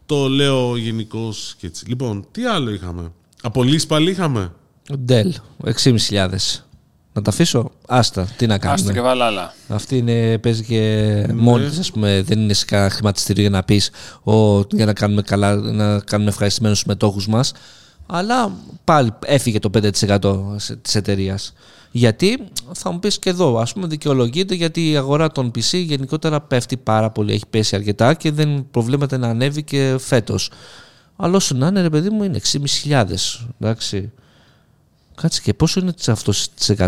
το λέω γενικώς και έτσι. Λοιπόν, τι άλλο είχαμε; Απολύσεις πάλι είχαμε; Dell, 6.500. Να τα αφήσω. Άστα, τι να Άστο κάνουμε. και βάλα άλλα. Αυτή είναι, παίζει και μόνη της, ας πούμε, δεν είναι σε κανένα χρηματιστήριο για να πεις ο, για να κάνουμε, καλά, να κάνουμε ευχαριστημένους τους μετόχους μας. Αλλά πάλι έφυγε το 5% σε- της εταιρείας. Γιατί, θα μου πεις και εδώ, ας πούμε δικαιολογείται γιατί η αγορά των PC γενικότερα πέφτει πάρα πολύ, έχει πέσει αρκετά και δεν προβλέπεται να ανέβει και φέτος. Αλλά όσο να είναι ρε παιδί μου είναι 6.500, εντάξει. Κάτσε και πόσο είναι αυτό της 100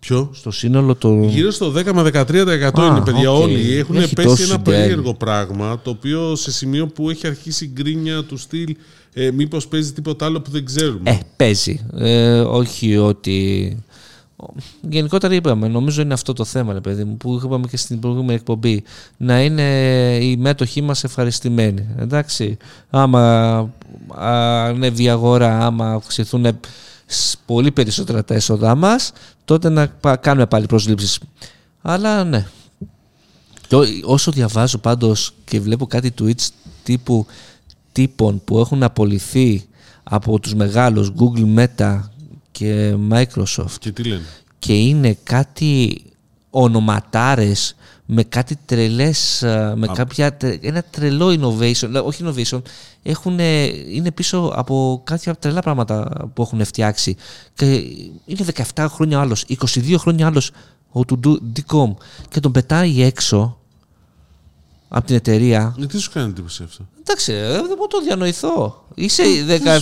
Ποιο; στο σύνολο το... Γύρω στο 10 με 13% Α, είναι παιδιά οκ. όλοι. Έχουν Έχει πέσει τόσο ένα Dell. περίεργο πράγμα το οποίο σε σημείο που έχει αρχίσει η γκρίνια του στυλ ε, μήπως παίζει τίποτα άλλο που δεν ξέρουμε. Ε, παίζει. Ε, όχι ότι. Γενικότερα είπαμε, νομίζω είναι αυτό το θέμα, ρε παιδί μου, που είπαμε και στην προηγούμενη εκπομπή. Να είναι οι μέτοχοί μας ευχαριστημένοι. Εντάξει. Άμα ανέβει η αγορά, άμα αυξηθούν σ- πολύ περισσότερα τα έσοδά μας, τότε να πα- κάνουμε πάλι προσλήψεις. Αλλά ναι. Και ό- όσο διαβάζω πάντως και βλέπω κάτι tweets τύπου τύπων που έχουν απολυθεί από τους μεγάλους Google, Meta και Microsoft Και τι λένε; και είναι κάτι ονοματάρες με κάτι τρελές, α, με κάποια, τρε- ένα τρελό innovation, λέ- όχι innovation, έχουν, είναι πίσω από κάποια τρελά πράγματα που έχουν φτιάξει. Και είναι 17 χρόνια άλλος, 22 χρόνια άλλος ο του Dicom και τον πετάει έξω από την εταιρεία Ε, τι σου κάνει εντύπωση αυτό; Εντάξει, ε, δεν μπορώ να το διανοηθώ. Είσαι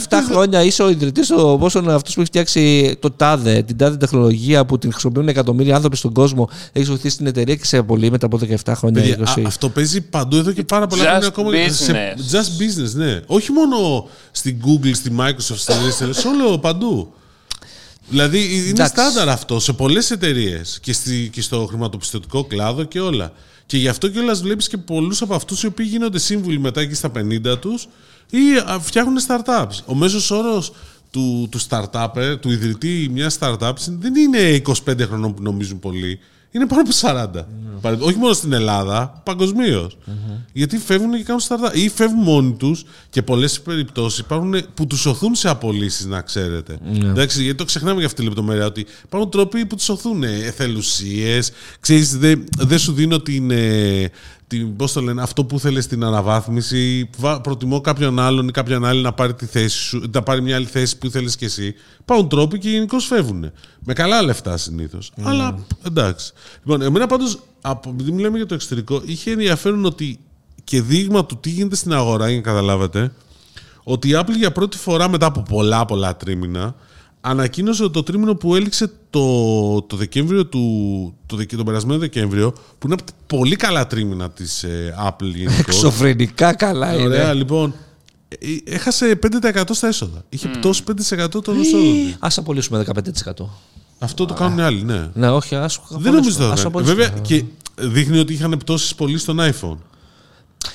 17 χρόνια, είσαι ο ιδρυτής, ο πόσο αυτός που έχει φτιάξει το τάδε, την τάδε τεχνολογία που την χρησιμοποιούν εκατομμύρια άνθρωποι στον κόσμο. Έχεις βοηθήσει την εταιρεία και σε απολύει μετά από 17 χρόνια. Παιδιά, 20. α- αυτό παίζει παντού εδώ και πάρα πολλά Just χρόνια ακόμα. σε- business. just business, ναι. Όχι μόνο στην Google, στη Microsoft, στην Aristotle, σε όλο παντού. Δηλαδή είναι Εντάξει. στάνταρ αυτό σε πολλές εταιρείες και, στη- και στο χρηματοπιστωτικό κλάδο και όλα. Και γι' αυτό κιόλας βλέπεις και πολλούς από αυτούς οι οποίοι γίνονται σύμβουλοι μετά εκεί στα 50 τους ή α, φτιάχνουν startups. Ο μέσος όρος του, του startup, του ιδρυτή μιας startup δεν είναι 25 χρονών που νομίζουν πολλοί. Είναι πάνω από 40. Παρα- Όχι μόνο στην Ελλάδα, παγκοσμίως. Γιατί φεύγουν και κάνουν startup. Ή φεύγουν μόνοι τους και πολλές περιπτώσεις υπάρχουν που τους οθούν σε απολύσεις, να ξέρετε. Εντάξει, γιατί το ξεχνάμε για αυτή τη λεπτομέρεια. Ότι υπάρχουν τρόποι που τους οθούν. Εθελουσίες, ξέρεις, δεν δεν σου δίνω την, ε, την, πώς το λένε, αυτό που θέλεις στην αναβάθμιση. Βα- Προτιμώ κάποιον άλλον ή κάποιον άλλη να πάρει, τη θέση σου, να πάρει μια άλλη θέση που θέλεις κι εσύ. Πάουν τρόποι και γενικώ φεύγουν. Με καλά λεφτά συνήθως. Αλλά εντάξει. Λοιπόν, εμένα πάντως, επειδή μιλάμε για το εξωτερικό, είχε ενδιαφέρον ότι και δείγμα του τι γίνεται στην αγορά, για να καταλάβετε, ότι η Apple για πρώτη φορά μετά από πολλά πολλά τρίμηνα ανακοίνωσε ότι το τρίμηνο που έληξε το, το Δεκέμβριο του, το, Δεκα- τον περασμένο Δεκέμβριο που είναι από τα πολύ καλά τρίμηνα της ε, Apple γενικώς. Εξωφρενικά καλά είναι. Ωραία, λοιπόν. ε, Έχασε 5% στα έσοδα. Είχε πτώσει 5% των εσόδων. Ας απολύσουμε 15%. Αυτό το κάνουν οι άλλοι, ναι. Ναι, όχι, ας Δεν νομίζω ας θα απολύσουμε. Βέβαια και δείχνει ότι είχαν πτώσεις πολύ στον iPhone.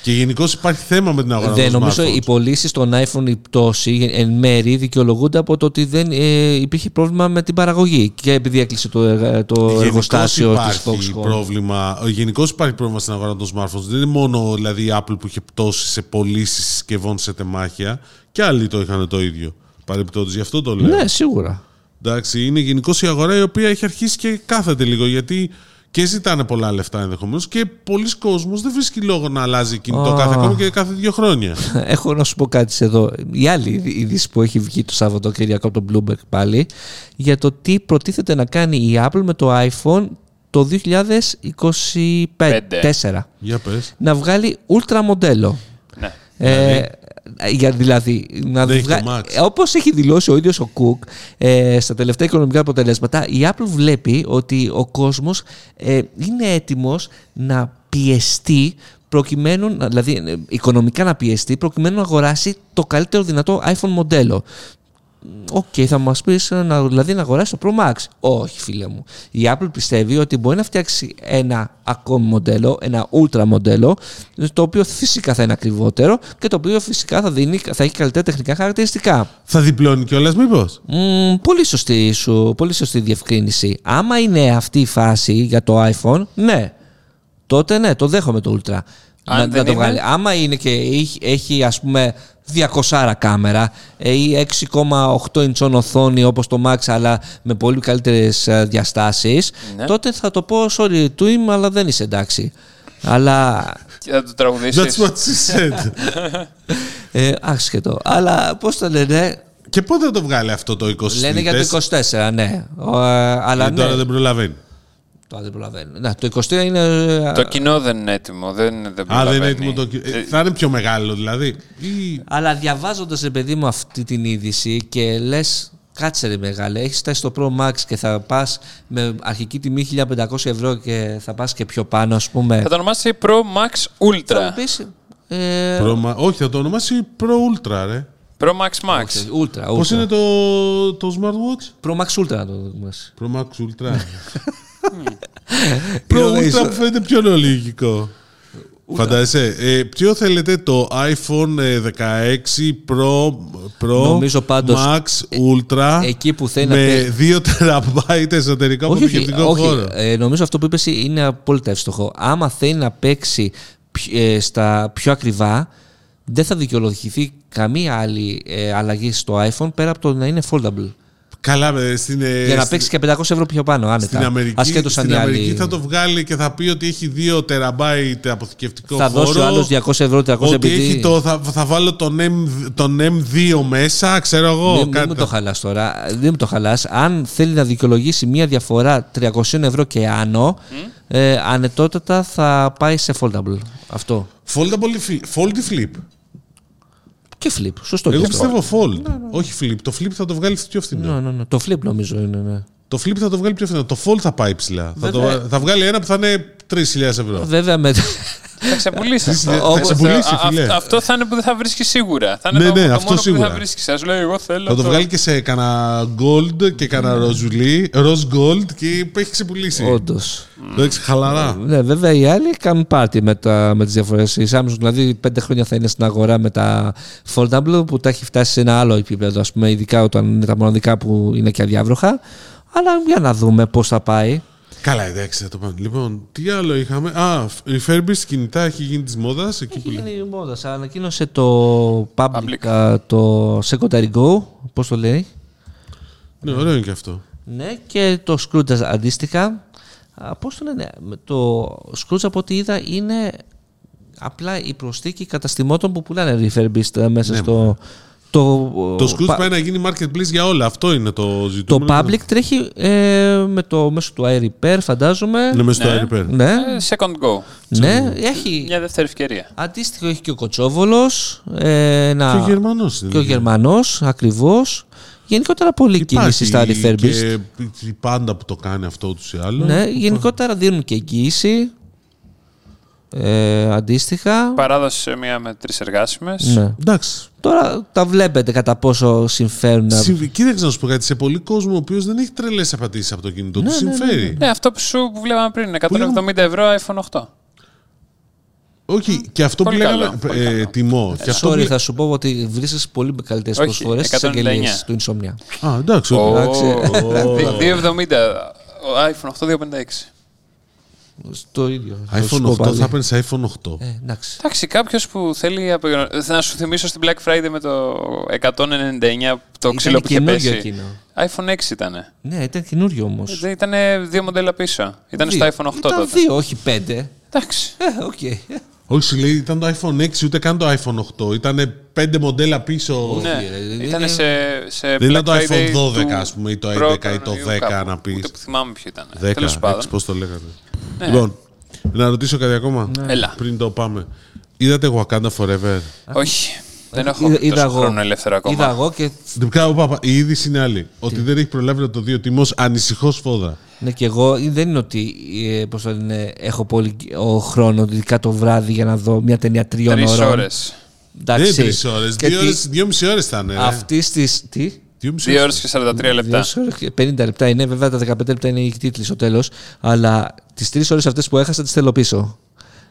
Και γενικώ υπάρχει θέμα με την αγορά Δεν των νομίζω smartphones. οι πωλήσεις των iPhone η πτώση εν μέρη δικαιολογούνται από το ότι δεν ε, υπήρχε πρόβλημα με την παραγωγή και επειδή έκλεισε το, εργα- το Γενικώς εργοστάσιο της υπάρχει Foxconn. πρόβλημα. Γενικώς υπάρχει πρόβλημα στην αγορά των smartphones. Δεν είναι μόνο δηλαδή, η Apple που είχε πτώσει σε πωλήσεις συσκευών σε τεμάχια. Και άλλοι το είχαν το ίδιο. Παρεμπιπτόντως, γι' αυτό το λέω. Ναι, σίγουρα. Εντάξει, είναι γενικώς η αγορά η οποία έχει αρχίσει και κάθεται λίγο γιατί και ζητάνε πολλά λεφτά ενδεχομένως και πολλοί κόσμος δεν βρίσκει λόγο να αλλάζει κινητό Α. κάθε ακόμα και κάθε δύο χρόνια. Έχω να σου πω κάτι σε εδώ. Η άλλη είδηση που έχει βγει το Σαββατοκύριακο από τον Bloomberg πάλι για το τι προτίθεται να κάνει η Apple με το iPhone το 2024. Για πες. Να βγάλει ultra μοντέλο. Ναι. Ε, για, δηλαδή, να Δεν έχει βγα... το Max. ε, όπως έχει δηλώσει ο ίδιος ο Cook ε, στα τελευταία οικονομικά αποτελέσματα, η Apple βλέπει ότι ο κόσμος ε, είναι έτοιμος να πιεστεί προκειμένου, να- δηλαδή ε, οικονομικά να πιεστεί προκειμένου να αγοράσει το καλύτερο δυνατό iPhone μοντέλο. Οκ, θα μας πεις δηλαδή να αγοράσει το Pro Max. Όχι, φίλε μου. Η Apple πιστεύει ότι μπορεί να φτιάξει ένα ακόμη μοντέλο, ένα ultra μοντέλο, το οποίο φυσικά θα είναι ακριβότερο και το οποίο φυσικά θα, δίνει, θα έχει καλύτερα τεχνικά χαρακτηριστικά. Θα διπλώνει κιόλας, μήπως; Μμμ, πολύ, σωστή σου, πολύ σωστή διευκρίνηση. Άμα είναι αυτή η φάση για το iPhone, ναι. Τότε ναι, το δέχομαι το Ultra. Αν να, δεν να το είναι; βγάλει. Άμα είναι και έχει, έχει ας πούμε 200 κάμερα ε, ή 6,8 inch οθόνη όπως το Max αλλά με πολύ καλύτερες ε, διαστάσεις Ναι. τότε θα το πω sorry to him αλλά δεν είσαι εντάξει. αλλά Και θα το That's τραγουδήσεις. what she said. ε, άσχετο. Αλλά πώς το λένε, και πότε θα το βγάλει αυτό το 20 λένε για το 24, ναι. Ο, ε, αλλά Και ναι. τώρα δεν προλαβαίνει. Τώρα δεν προλαβαίνω. Να, το 23 είναι. ε, Το κοινό δεν είναι έτοιμο. Δεν, δεν Α, δεν προλαβαίνει. είναι έτοιμο το. Ε, θα είναι πιο μεγάλο δηλαδή. Ή... Αλλά διαβάζοντας, ρε παιδί μου, αυτή την είδηση και λες, κάτσε ρε μεγάλε, έχεις φτάσει στο Pro Max και θα πας με αρχική τιμή 1500 ευρώ και θα πας και πιο πάνω, ας πούμε. Θα το ονομάσει Pro Max Θα μου Ultra. πεις, ε, Pro Ma- Όχι, θα το ονομάσει Pro Ultra, ρε. Pro Max Max. όχι, Ultra. Πώς ultra. είναι το, το smartwatch? Pro Max Ultra να το δούμε. Pro Max Ultra. Pro Νομίζω- Ultra μου φαίνεται πιο λογικό. Φαντάζεσαι. Ε, ποιο θέλετε το iPhone ε, 16 Pro, Pro Νομίζω πάντως, Max Ultra εκεί που θέλει να με 2 τεραμπάιτ εσωτερικό όχι, όχι, αποθηκευτικό όχι. χώρο. Ε, νομίζω αυτό που είπες είναι απόλυτα εύστοχο. Άμα θέλει να παίξει πι- ε, στα πιο ακριβά, δεν θα δικαιολογηθεί καμία άλλη ε, αλλαγή στο iPhone πέρα από το να είναι foldable. Καλά, ε, στην, ε, Για να στην- παίξει και 500 ευρώ πιο πάνω, άνετα. Στην Αμερική, Ασχέτως αν στην οι Αμερική άλλοι- θα το βγάλει και θα πει ότι έχει 2 τεραμπάιτ αποθηκευτικό θα χώρο. δώσει ο άλλο 200 ευρώ, 300 Ότι επειδή. έχει το, θα, θα βάλω τον, M, τον M2 μέσα, ξέρω εγώ. Μην, μην κάτι μου τα- το χαλάς τώρα. Δεν μου το χαλάς. Αν θέλει να δικαιολογήσει μία διαφορά 300 ευρώ και άνω, ε, ανετότατα θα πάει σε foldable. Αυτό. Foldable ή flip- fold ή flip. Και flip. Σωστό. Εγώ και αυτό. πιστεύω fold. Όχι flip. Το flip θα το βγάλεις πιο φθηνό. Ναι, ναι, ναι. Το flip νομίζω είναι. Ναι. Το flip θα το βγάλει πιο φθηνό. Το fold θα πάει ψηλά. Θα, το, Βέβαια. θα βγάλει ένα που θα είναι 3.000 ευρώ. Βέβαια με. Θα ξεπουλήσεις αυτό. Θα Όπως ξεπουλήσεις, α- φίλε. αυ- Αυτό θα είναι που δεν θα βρίσκεις σίγουρα. Θα είναι Ναι, το, ναι, το αυτό μόνο που σίγουρα. δεν θα βρίσκεις. Θα σου λέει, εγώ θέλω. Θα το βγάλει και σε κανένα gold και κανένα ροζουλί, rose gold και έχει ξεπουλήσει. Όντως. Εντάξει, χαλαρά. Ναι, βέβαια οι άλλοι κάνουν πάρτι με, τα, με τις διαφορές. Η Samsung δηλαδή πέντε χρόνια θα είναι στην αγορά με τα foldable που τα έχει φτάσει σε ένα άλλο επίπεδο, ας πούμε, ειδικά όταν είναι τα μοναδικά που είναι και αδιάβροχα. Αλλά για να δούμε πώς θα πάει. Καλά, εντάξει, θα το πάμε. Λοιπόν, τι άλλο είχαμε; Α, refurbished κινητά έχει γίνει της μόδας. Εκεί που... Έχει γίνει η μόδας. Σα ανακοίνωσε το public, α, το secondary go, πώς το λέει. Ναι, ωραίο είναι και αυτό. Ναι, και το Scrooge αντίστοιχα. Α, Πώς το λένε, με το Scrooge από ό,τι είδα είναι απλά η προσθήκη καταστημάτων που πουλάνε refurbished ε, μέσα στο. Το, Το Scrooge πα- πάει να γίνει marketplace για όλα. Αυτό είναι το το ζητούμενο. public τρέχει ε, με το μέσο του iRepair, φαντάζομαι. Είναι μέσα στο Ναι. iRepair. Ναι, Ε, Second go. ναι, έχει. Μια δεύτερη ευκαιρία. Αντίστοιχο έχει και ο Κοτσόβολος. Ε, ένα- Και ο Γερμανός είναι. Και ο Γερμανός, ακριβώς. Γενικότερα πολλή κίνηση στα Υπάρχει refurbished. Και η πάντα που το κάνει αυτό ούτως ή άλλως. Ναι, γενικότερα δίνουν και εγγύηση. Ε, αντίστοιχα. Παράδοση σε μία με τρεις εργάσιμες. Ναι. Εντάξει. Τώρα τα βλέπετε κατά πόσο συμφέρουν. να- Συμφ- Κοίταξε να σου πω κάτι. Σε πολύ κόσμο ο οποίος δεν έχει τρελές απαντήσεις από το κινητό του, συμφέρει. Ναι, αυτό που σου που βλέπαμε πριν. 170 ευρώ iPhone 8. Όχι, και αυτό Πολύ που λέγαμε. καλό, πολύ ε, καλό. Τίμο. Και αυτό Sorry, που... θα σου πω ότι βρίσκεις πολύ καλύτερες Όχι, προσφορές στις 199. αγγελίες του Insomnia. Α, εντάξει. οκ. Εντάξει. Δι- 2,70. Ο iPhone 8, 2,56. Στο ίδιο. θα σου iPhone πω 8 πάλι. θα έπαιρνες iPhone 8. Ε, εντάξει. Εντάξει, κάποιος που θέλει. απο- Να σου θυμίσω στην Black Friday με το 199 το ξύλο που είχε καινούριο πέσει. εκείνο. iPhone 6 ήταν. Ναι, ήταν καινούριο όμως. Ήταν δύο μοντέλα πίσω. Ήταν στο iPhone 8 Ήταν τότε. δύο, όχι πέντε. Εντάξει. Ε, οκ. Όχι, σου λέει ήταν το iPhone 6, ούτε καν το iPhone 8. Ήταν πέντε μοντέλα πίσω. Ναι, ρε, ήταν είναι- σε, σε Δεν ήταν Black το Friday iPhone 12, του ας πούμε, ή το πρώτου 11 ή το Ιανουαρίου 10, κάπου. να πεις. Ούτε που θυμάμαι ποιο ήταν. 10, Τέλος πάντων. πώς το λέγατε. Λοιπόν, να ρωτήσω κάτι ακόμα; Έλα. Πριν το πάμε. Είδατε Wakanda Forever; Όχι. Δεν έχω Είδα- είδα τόσο εγώ. χρόνο ελεύθερο ακόμα. Είδα εγώ και, Πάπα, πάπα, η είδηση είναι άλλη. Ότι δεν έχει προλάβει να το δει ο τιμός ανησυχώς σφόδρα. ναι, και εγώ δεν είναι ότι ε, πώς το λένε, έχω πολύ ο χρόνο, ειδικά το βράδυ για να δω μια ταινία τριών Τρεις ώρων. ώρες. Δεν είναι τρεις ώρες. Και Δύο, τι- ώρες, δύο μισή ώρες θα είναι. ρε. Αυτής τη. Τι; Δύο μισή Δύο ώρε ώρες. και 43 λεπτά. Δύο ώρες και 50 λεπτά είναι, βέβαια τα 15 λεπτά είναι οι τίτλοι στο τέλος. Αλλά τις τρεις ώρες αυτές που έχασα τις θέλω πίσω.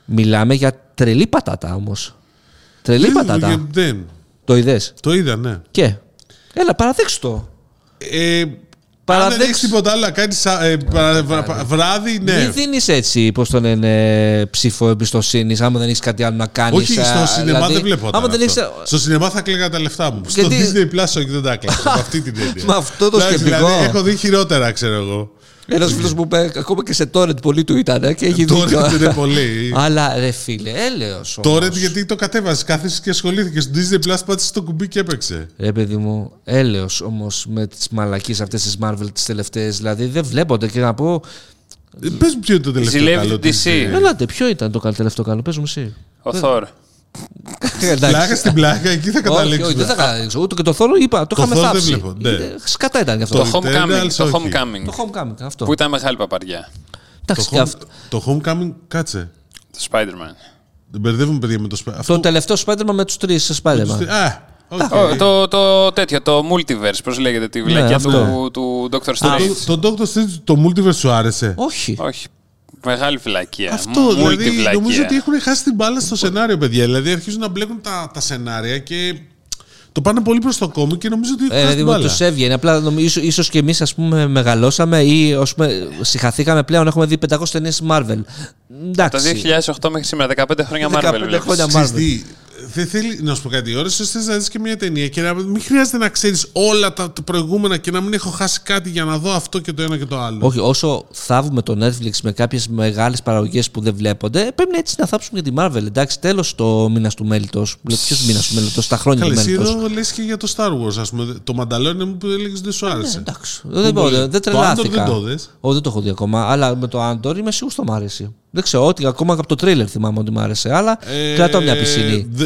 Μιλάμε για τρελή πατάτα όμως. Τρελή Δεν- πατάτα. Δεν. Το είδες; Το είδα, ναι. Και; Έλα, παραδείξου το. Ε, αν Παραδέξ- δεν έχεις τίποτα άλλο να κάνεις βράδυ, ναι. Μην δίνεις έτσι, πώς το λένε, ψήφο εμπιστοσύνης, άμα δεν έχεις κάτι άλλο να κάνεις. Όχι, στο σινεμά δεν βλέπω. Άμα δεν έχεις... Στο σινεμά θα κλαίγα τα λεφτά μου. Γιατί- Στο Disney Plus όχι, δεν τα κλαίγα. Με αυτή την έννοια. Με αυτό το Εντάξει, σκεπτικό. Δηλαδή, έχω δει χειρότερα, ξέρω εγώ. Ένας φίλος μου είπε, ακόμα και σε torrent πολύ του ήταν και έχει Τώρα δίκιο. είναι πολύ. Αλλά ρε φίλε, έλεος Τώρα όμως. γιατί το κατέβασε, κάθεσαι και ασχολήθηκε. Στο Disney Plus πάτησε το κουμπί και έπαιξε. Ρε παιδί μου, έλεος όμως με τις μαλακίες αυτές τις Marvel τις τελευταίες. Δηλαδή δεν βλέπονται και να πω... Ε, Πες μου ποιο είναι το τελευταίο Ζηλεύει καλό την της, DC. ε, Ελάτε, ποιο ήταν το καλό- τελευταίο καλό, πες μου εσύ. Ο Θόρ. Πλάκα στην πλάκα, εκεί θα Όχι, όχι, δεν καταλήξουμε. θα καταλήξω. Ούτε και το Θόρο είπα, το Το είχαμε Thor δεν θάψει. βλέπω, ναι. Ε, Σκατά ήταν γι' αυτό. Το Το Homecoming. Eternals, Το όχι. Homecoming. Το Homecoming, αυτό. Που ήταν μεγάλη παπαριά. Το, Εντάξει, και home, αυτό. το Homecoming, κάτσε. Το Spider-Man. Δεν μπερδεύουμε παιδιά με το Spider-Man. Το τελευταίο Spider-Man με τους τρεις Spider-Man. Α, οκ. Ω, Το, το τέτοιο, το multiverse, πώς λέγεται, τη βλακεία Ναι, αυτό. του, του Doctor Strange. Το, το Doctor Strange, το Multiverse σου άρεσε; Όχι. Όχι. Μεγάλη βλακεία. Αυτό, δηλαδή, Multi-βλακεία. νομίζω ότι έχουν χάσει την μπάλα στο σενάριο, παιδιά. Δηλαδή, αρχίζουν να μπλέκουν τα, τα σενάρια και το πάνε πολύ προς το κόμμα και νομίζω ότι έχουν Ε, χάσει δηλαδή την μου μπάλα. τους έβγαινε. Απλά νομίζω, ίσως και εμείς ας πούμε μεγαλώσαμε ή ας πούμε, συχαθήκαμε πλέον. Έχουμε δει 500 ταινίες Marvel. Το Εντάξει. 2008 μέχρι σήμερα, 15 χρόνια 15 Marvel. βλέπεις. χρόνια Ξέρεις Marvel. Τι, δεν θέλει να σου πω κάτι. Ώρες θες να δεις και μια ταινία και να μην χρειάζεται να ξέρεις όλα τα, τα προηγούμενα και να μην έχω χάσει κάτι για να δω αυτό και το ένα και το άλλο. Όχι, όσο θαύουμε το Netflix με κάποιες μεγάλες παραγωγές που δεν βλέπονται, πρέπει να έτσι να θάψουμε και τη Marvel. Εντάξει, τέλος το μήνας του μέλητος. Ποιος μήνας του μέλητος, τα χρόνια Καλέ, του εσύ μέλητος. εδώ λες και για το Star Wars, ας πούμε. Το Mandalorian μου που έλεγες δεν σου άρεσε. Εντάξει. Δεν, μπορεί. δεν, δεν Το τρελάθηκα. Andor δεν το δες; Όχι, δεν το έχω δει ακόμα. Αλλά με το Andor είμαι σίγουρος ότι μ' άρεσε. Δεν ξέρω, ότι ακόμα από το τρέιλερ θυμάμαι ότι μ' άρεσε. Αλλά Ε, κρατώ μια πισινή. δε-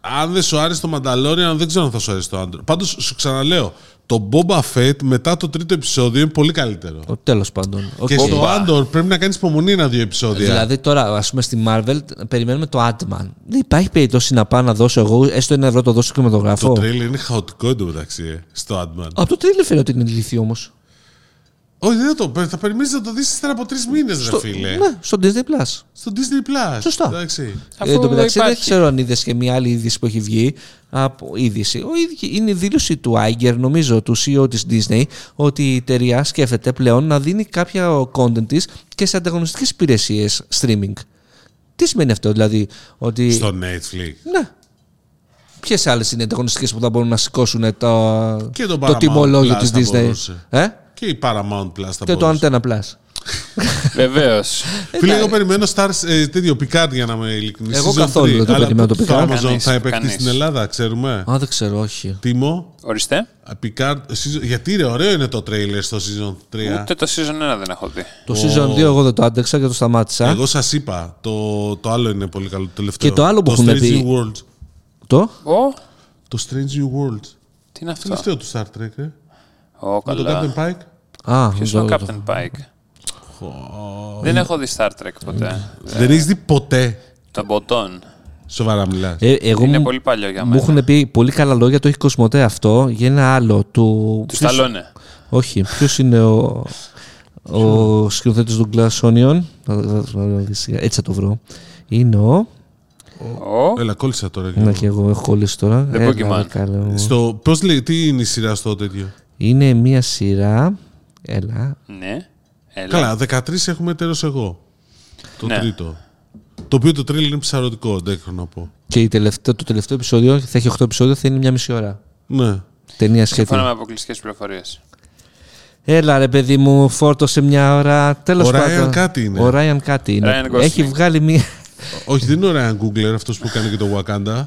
αν δεν σου άρεσε το Mandalorian, δεν ξέρω αν θα σου άρεσε το Andor. Πάντως σου ξαναλέω, το Boba Fett μετά το τρίτο επεισόδιο είναι πολύ καλύτερο. Τέλος πάντων. Και Οκ. στο Andor πρέπει να κάνεις υπομονή ένα-δύο επεισόδια. Δηλαδή τώρα, ας πούμε, στη Marvel περιμένουμε το Ant-Man. Δεν υπάρχει περίπτωση να πάω να δώσω εγώ έστω ένα ευρώ το δώσω και με το το γράφω. τρέιλερ είναι χαοτικό εντωμεταξύ ε, στο Ant-Man. Από το τρέιλερ φαίνεται ότι είναι ηλίθιο όμως. Όχι, δεν το. Θα περιμένεις να το δεις ύστερα από τρεις μήνες, ρε φίλε. Ναι, στο Disney Plus. Στο Disney Plus. Σωστά. Εντάξει. Αφού Ε, εν τω μεταξύ δεν υπάρχει. ξέρω αν είδες και μια άλλη είδηση που έχει βγει. Από είδηση. Ο, ίδιο- είναι η δήλωση του Iger, νομίζω, του CEO της Disney, ότι η εταιρεία σκέφτεται πλέον να δίνει κάποια content της και σε ανταγωνιστικές υπηρεσίες streaming. Τι σημαίνει αυτό, δηλαδή, ότι... Στο Netflix. Ναι. Ποιες άλλες είναι οι ανταγωνιστικές που θα μπορούν να σηκώσουν το, Και το το Paramount τιμολόγιο Plus της θα Disney; μπορούσε. Ε; Και η Paramount Plus θα Και το μπορούσε. Antenna Plus. Βεβαίως. Φίλε, εγώ περιμένω Stars ε, τέτοιο Picard για να είμαι ειλικρινή. Εγώ καθόλου δεν το περιμένω το Picard. Amazon Κανείς, θα επεκτεί κανείς. στην Ελλάδα, ξέρουμε. Α, δεν ξέρω, όχι. Τίμο, Ορίστε. Picard, season- γιατί ρε, ωραίο είναι το τρέιλερ στο season 3. Ούτε το season 1 δεν έχω δει. Το season 2 εγώ δεν το άντεξα και το σταμάτησα. Εγώ σας είπα, το, το άλλο είναι πολύ καλό. Το τελευταίο. Και το άλλο που το έχουν Strange πει- New Worlds. Το; Ω, Το Strange New Worlds. τι είναι αυτό; Τελευταίο του Star Trek, ε. Ω, Με τον καλά. Captain Pike. Α, Ποιος το- είναι ο το- Captain Pike; Δεν έχω δει Star Trek ποτέ. Δεν έχεις δει ποτέ. Τον Μποτόν. Σοβαρά μιλάς. Ε, εγώ Είναι μου, πολύ παλιό για μου μένα. έχουν πει πολύ καλά λόγια, το έχει Κοσμοτέ αυτό για ένα άλλο του. Του ποιος- Σταλόνε. Όχι, ποιος είναι ο, ο σκηνοθέτης του Glass Onion. Θα- θα- θα- θα- Έτσι θα το βρω. Είναι ο. Ω, Έλα, κόλλησα τώρα. Να και εγώ έχω κολλήσει τώρα. The Έλα, Pokemon. ρε, καλό. Στο, πώς λέει, τι είναι η σειρά στο τέτοιο; Είναι μία σειρά. Έλα. Ναι. Έλα. Καλά, 13 έχουμε τέλος εγώ. Το Ναι. τρίτο. Το οποίο το τρίλ είναι ψαρωτικό, δεν έχω να πω. Και η τελευταία, το τελευταίο επεισόδιο θα έχει 8 επεισόδια, θα είναι μια μισή ώρα. Ναι. Ταινία Σύμφωνα με σχέδιο. αποκλειστικές πληροφορίες. Έλα ρε παιδί μου, φόρτωσε μια ώρα. Τέλος Ο πάντων. Ryan κάτι είναι. Ο Ράιαν κάτι είναι. Ryan Gosling. Έχει βγάλει μία. Όχι, δεν είναι ο Ryan Googler αυτός που κάνει και το Wakanda.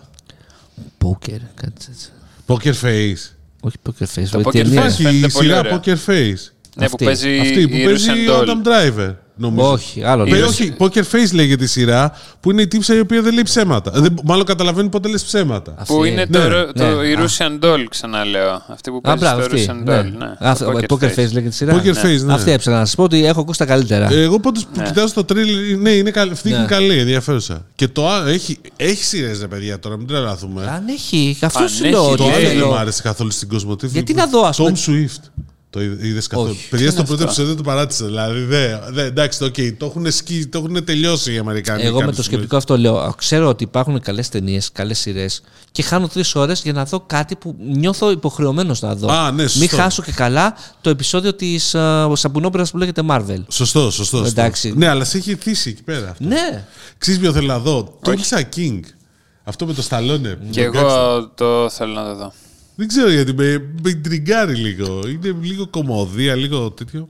Poker, κάτι έτσι. Poker Face. Όχι poker face. Το βέβαια, Poker ταινία. Face. Υπάρχει φαίνεται η πολύ σειρά ωραία. Poker Face. Ναι, που Αυτή. παίζει Αυτή που η παίζει Russian ο Doll. Adam Driver. Νομίζω. Όχι, άλλο. Η Ε, λέω. όχι, Poker Face λέγεται η σειρά που είναι η τύψα η οποία δεν λέει ψέματα. Δεν, μάλλον καταλαβαίνει πότε λες ψέματα. Αυτή. Που είναι το, Ναι, ρο- το, ναι. η Α. Russian Doll, ξαναλέω. Αυτή που Α, παίζει μπράβο, στο αυτή. Russian Ναι. Doll. Ναι. Α, Το αυτό- Poker face λέγεται η σειρά. Poker Face, ναι. Αυτή έψαχνα να σα πω ότι έχω ακούσει τα καλύτερα. Ε, Εγώ πάντως που Ναι. κοιτάζω το τρίλ, ναι, είναι καλή, αυτή Ναι. είναι καλή, ενδιαφέρουσα. Και το άλλο έχει, έχει σειρές, ρε παιδιά, τώρα μην τρελαθούμε. Αν έχει, αυτό Αν σου λέω έχει, ότι Το λέει. άλλο δεν θέλω. μου άρεσε καθόλου στην Κοσμοτή. Γιατί να δω, ας Tom πούμε- Swift. Το είδε καθόλου. Όχι. Παιδιά, στο είναι πρώτο αυτό; επεισόδιο δεν το παράτησα. Δηλαδή, δε, δε, εντάξει, το, okay, το, έχουν σκι, το έχουν τελειώσει οι Αμερικάνοι. Εγώ με κάποιες το φορές. σκεπτικό αυτό λέω. α, Ξέρω ότι υπάρχουν καλές ταινίες, καλές σειρές και χάνω τρεις ώρες για να δω κάτι που νιώθω υποχρεωμένος να δω. Α, ναι, σωστό. Μην χάσω και καλά το επεισόδιο της uh, σαπουνόπερα που λέγεται Marvel. Σωστό, σωστό. σωστό. Εντάξει. Ναι, αλλά σε έχει θύσει εκεί πέρα. αυτό. Ναι. Ξέρεις ποιο θέλω να δω; Το Lisa King. Αυτό με το Σταλόνε. Και εγώ το θέλω να το δω. Δεν ξέρω γιατί με, με τριγκάρει λίγο. Είναι λίγο κομμωδία, λίγο τέτοιο.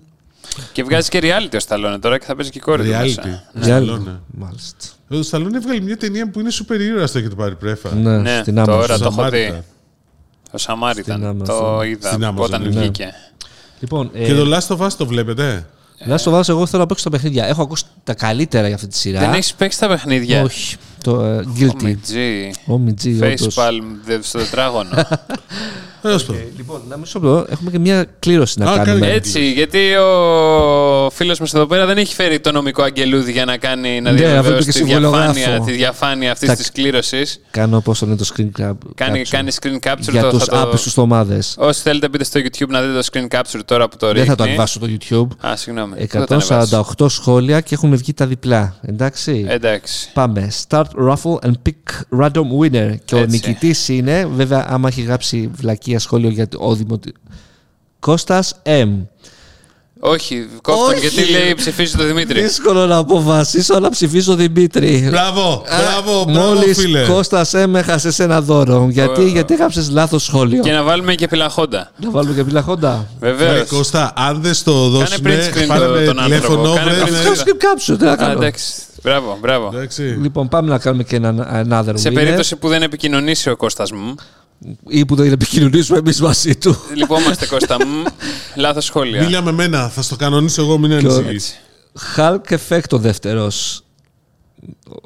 Και βγάζει και reality ο Σταλόνε τώρα και θα παίζει και η κόρη του Reality. μέσα. Ναι. Διάλογο. Σταλόνε. Μάλιστα. Ο Σταλόνε έβγαλε μια ταινία που είναι σούπερ ήρωα στο έχετε πάρει πρέφα. Ναι, Ναι, στην τώρα Amazon. το έχω Σαμάριτα. δει. Ο Σαμάριταν. Στην Amazon. Το είδα Στην Amazon, όταν ναι. βγήκε. Λοιπόν, Και το Last of Us το βλέπετε; Να στο βάζω, εγώ θέλω να παίξω τα παιχνίδια. Έχω ακούσει τα καλύτερα για αυτή τη σειρά. Δεν έχεις παίξει τα παιχνίδια; Όχι. Το ε, Guilty. Ομιτζή. Ομιτζή, Face όντως. palm δε- στο τετράγωνο. Τέλος πάντων. Λοιπόν, να μισό λεπτό. Έχουμε και μια κλήρωση να Α, κάνουμε. κάνε. Έτσι, γιατί ο φίλος μας εδώ πέρα δεν έχει φέρει το νομικό αγγελούδι για να κάνει να Ναι, αυτό διαβεβαιώσει είπε και τη διαφάνεια, συμβολογράφο. τη διαφάνεια αυτής Τα- της κλήρωσης. Κάνω πώς το είναι το screen grab. Κάνει, capture. κάνει screen capture για το, τους θα το... άπιστους ομάδες. Όσοι θέλετε μπείτε στο YouTube να δείτε το screen capture τώρα που το ρίχνει. Δεν θα το ανεβάσω στο YouTube. Α, συγγνώμη. Πού θα το ανεβάσεις; 148 σχόλια και έχουν βγει τα διπλά. Εντάξει. Εντάξει. Πάμε. Start raffle and pick random winner. Και ο Έτσι. νικητής είναι, βέβαια, άμα έχει γράψει βλακία σχόλιο για το δημοτι... Κώστας M. Όχι, κόφτον Όχι. γιατί λέει ψηφίζει το Δημήτρη. Δύσκολο να αποφασίσω να ψηφίσω Δημήτρη. Μπράβο, μπράβο, μπράβο, Μόλις φίλε. Κώστας M έχασε ένα δώρο. Γιατί, Ω. γιατί έγραψες λάθος σχόλιο; Και να βάλουμε και πυλαχόντα. Να βάλουμε και πυλαχόντα. Βεβαίως. Ρε Κώστα, αν δεν στο δώσουν, print screen πάρε το- με τον άνθρωπο. τηλέφωνο, Κάνε βρε, print ναι. Αυτό σκριν κάψου, τι να Α, κάνω. Εντάξει. Μπράβο, μπράβο. Εντάξει. Λοιπόν, πάμε να κάνουμε και ένα another Σε winner. περίπτωση που δεν επικοινωνήσει ο Κώστας μου, ή που δεν επικοινωνήσουμε εμείς μαζί του. λυπόμαστε Κώστα μου, λάθος σχόλια. Μίλα με μένα, θα στο κανονίσω εγώ, μην ο- ανησυχείς. Έτσι. Hulk Effect ο δεύτερος.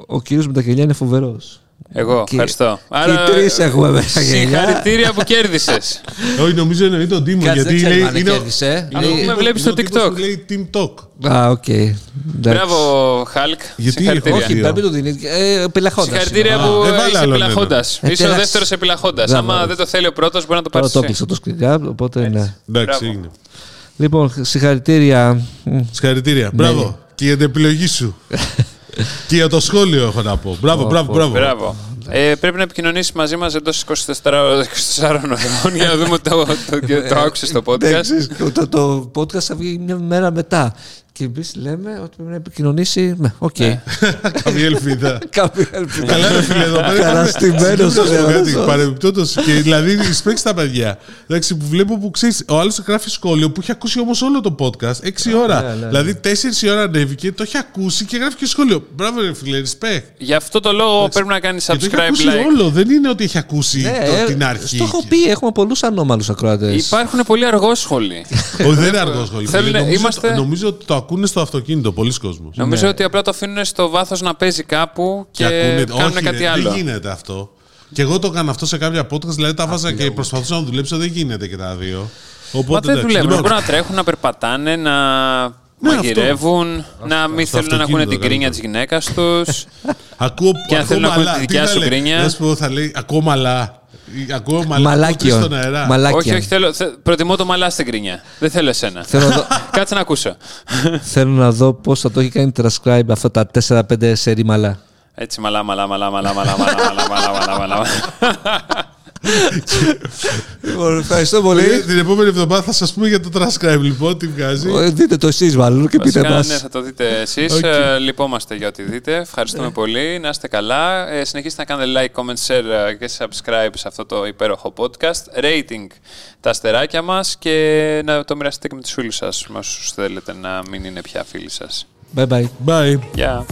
Ο κύριος με τα γελιά είναι φοβερός. Εγώ, Και- ευχαριστώ. και τρεις έχουμε με τα γελιά. Συγχαρητήρια που κέρδισες. Όχι, νομίζω εννοεί τον Τίμο, Κάτσε, γιατί δεν λέει... ξέρουμε αν είναι ο- κέρδισε. είναι Αφού ο με τύπος- βλέπεις είναι στο ο τύπος TikTok. που λέει Team Talk. Α, οκ. Εντάξει. Μπράβο, Χαλκ. Γιατί, Συγχαρητήρια. όχι, Όχι, πρέπει να το δίνει. Ε, πελαχώντας Συγχαρητήρια είναι. Α, που ε, βάλε είσαι άλλον επιλαχόντα. Ε, Είσαι ο τεράστιο. δεύτερος επιλαχόντα. Μπράβο. Άμα δεν το θέλει ο πρώτος, μπορεί να το Τώρα πάρεις. το έκλεισα το screen grab, οπότε ναι. Εντάξει, Μπράβο. έγινε. Λοιπόν, συγχαρητήρια. Μ, Συγχαρητήρια. Μπράβο. Και για την επιλογή σου. και για το σχόλιο έχω να πω. Μπράβο, μπράβο, μπράβο. Μπράβο. Ε, πρέπει να επικοινωνήσεις μαζί μας εντός 24 ώρων για να δούμε το, το, το, το άκουσες στο podcast. Εντάξει, το, το podcast θα βγει μια μέρα μετά. Και εμείς λέμε ότι πρέπει να επικοινωνήσει. Ναι, οκ. Καμία ελπίδα. Κάποια ελπίδα. Καλά, ρε φίλε, εδώ πέρα. Καταστημένος Να σου πω ο κάτι, νεαρός. παρεμπιπτόντως, Και δηλαδή, respect τα παιδιά. Εντάξει, που βλέπω που ξέρεις, ο άλλος γράφει σχόλιο που έχει ακούσει όμως όλο το podcast 6 ώρα. ναι, ναι. Δηλαδή, 4 ώρα ανέβηκε, το έχει ακούσει και γράφει και σχόλιο. Μπράβο, ρε φίλε, respect. Γι' αυτό το λόγο πρέπει να κάνεις Και το έχει subscribe ακούσει like. όλο. Δεν είναι ότι έχει ακούσει Ναι, το- ε, την αρχή. Το έχω πει, έχουμε πολλούς ανώμαλους ακροατές. Υπάρχουν πολύ αργόσχολοι. Όχι, δεν είναι αργό σχόλιο. Θέλουνε- Νομίζω, είμαστε- νομίζω ότι το ακούνε στο αυτοκίνητο πολλοί κόσμοι. Νομίζω ότι απλά το αφήνουν στο βάθος να παίζει κάπου και, ακούνε- κάνουν όχι, κάτι ρε, άλλο. Δεν γίνεται αυτό. Και εγώ το έκανα αυτό σε κάποια podcast, δηλαδή τα βάζα και προσπαθούσα να δουλέψω. Δεν γίνεται και τα δύο. Μα Οπότε, δεν εντάξει, δουλεύουν. λοιπόν, Μπορούν να τρέχουν, να περπατάνε, να Ναι, μαγειρεύουν, να μην Στο θέλουν να ακούνε την αυτοκίνητο κρίνια καλύτερο. της γυναίκας τους. Ακούω, Και αν ακούω θέλουν να ακούνε μαλά. τη Τι δικιά θα σου λέει, γκρίνια. Να σου πω, θα λέει ακούω μαλά. Ή Ακούω μαλά. Μαλάκιο. ακούω στον αέρα. Μαλάκια. όχι, όχι, θέλω, θε- προτιμώ το μαλά στην κρίνια. Δεν θέλω εσένα. Θέλω να δω- Κάτσε να ακούσω. Θέλω να δω πώ θα το έχει κάνει transcribe αυτά τα 4-5 σερή μαλά. Έτσι, μαλά, μαλά, μαλά, μαλά, μαλά, μαλά, μαλά, μαλά, μαλά, μαλά. Λοιπόν, ευχαριστώ πολύ. Ε, Την επόμενη εβδομάδα θα σας πούμε για το transcribe λοιπόν, τι βγάζει. Ε, Δείτε το εσείς, μάλλον, και πείτε Βασικά, μας. ναι, θα το δείτε εσείς. Οκ. λυπόμαστε για ό,τι δείτε. Ευχαριστούμε πολύ. Να είστε καλά. Ε, συνεχίστε να κάνετε like, comment, share ε, και subscribe σε αυτό το υπέροχο podcast. Rating τα αστεράκια μας και να το μοιραστείτε και με τους φίλους σας, με όσους θέλετε να μην είναι πια φίλοι σας. Bye bye. Bye. Γεια.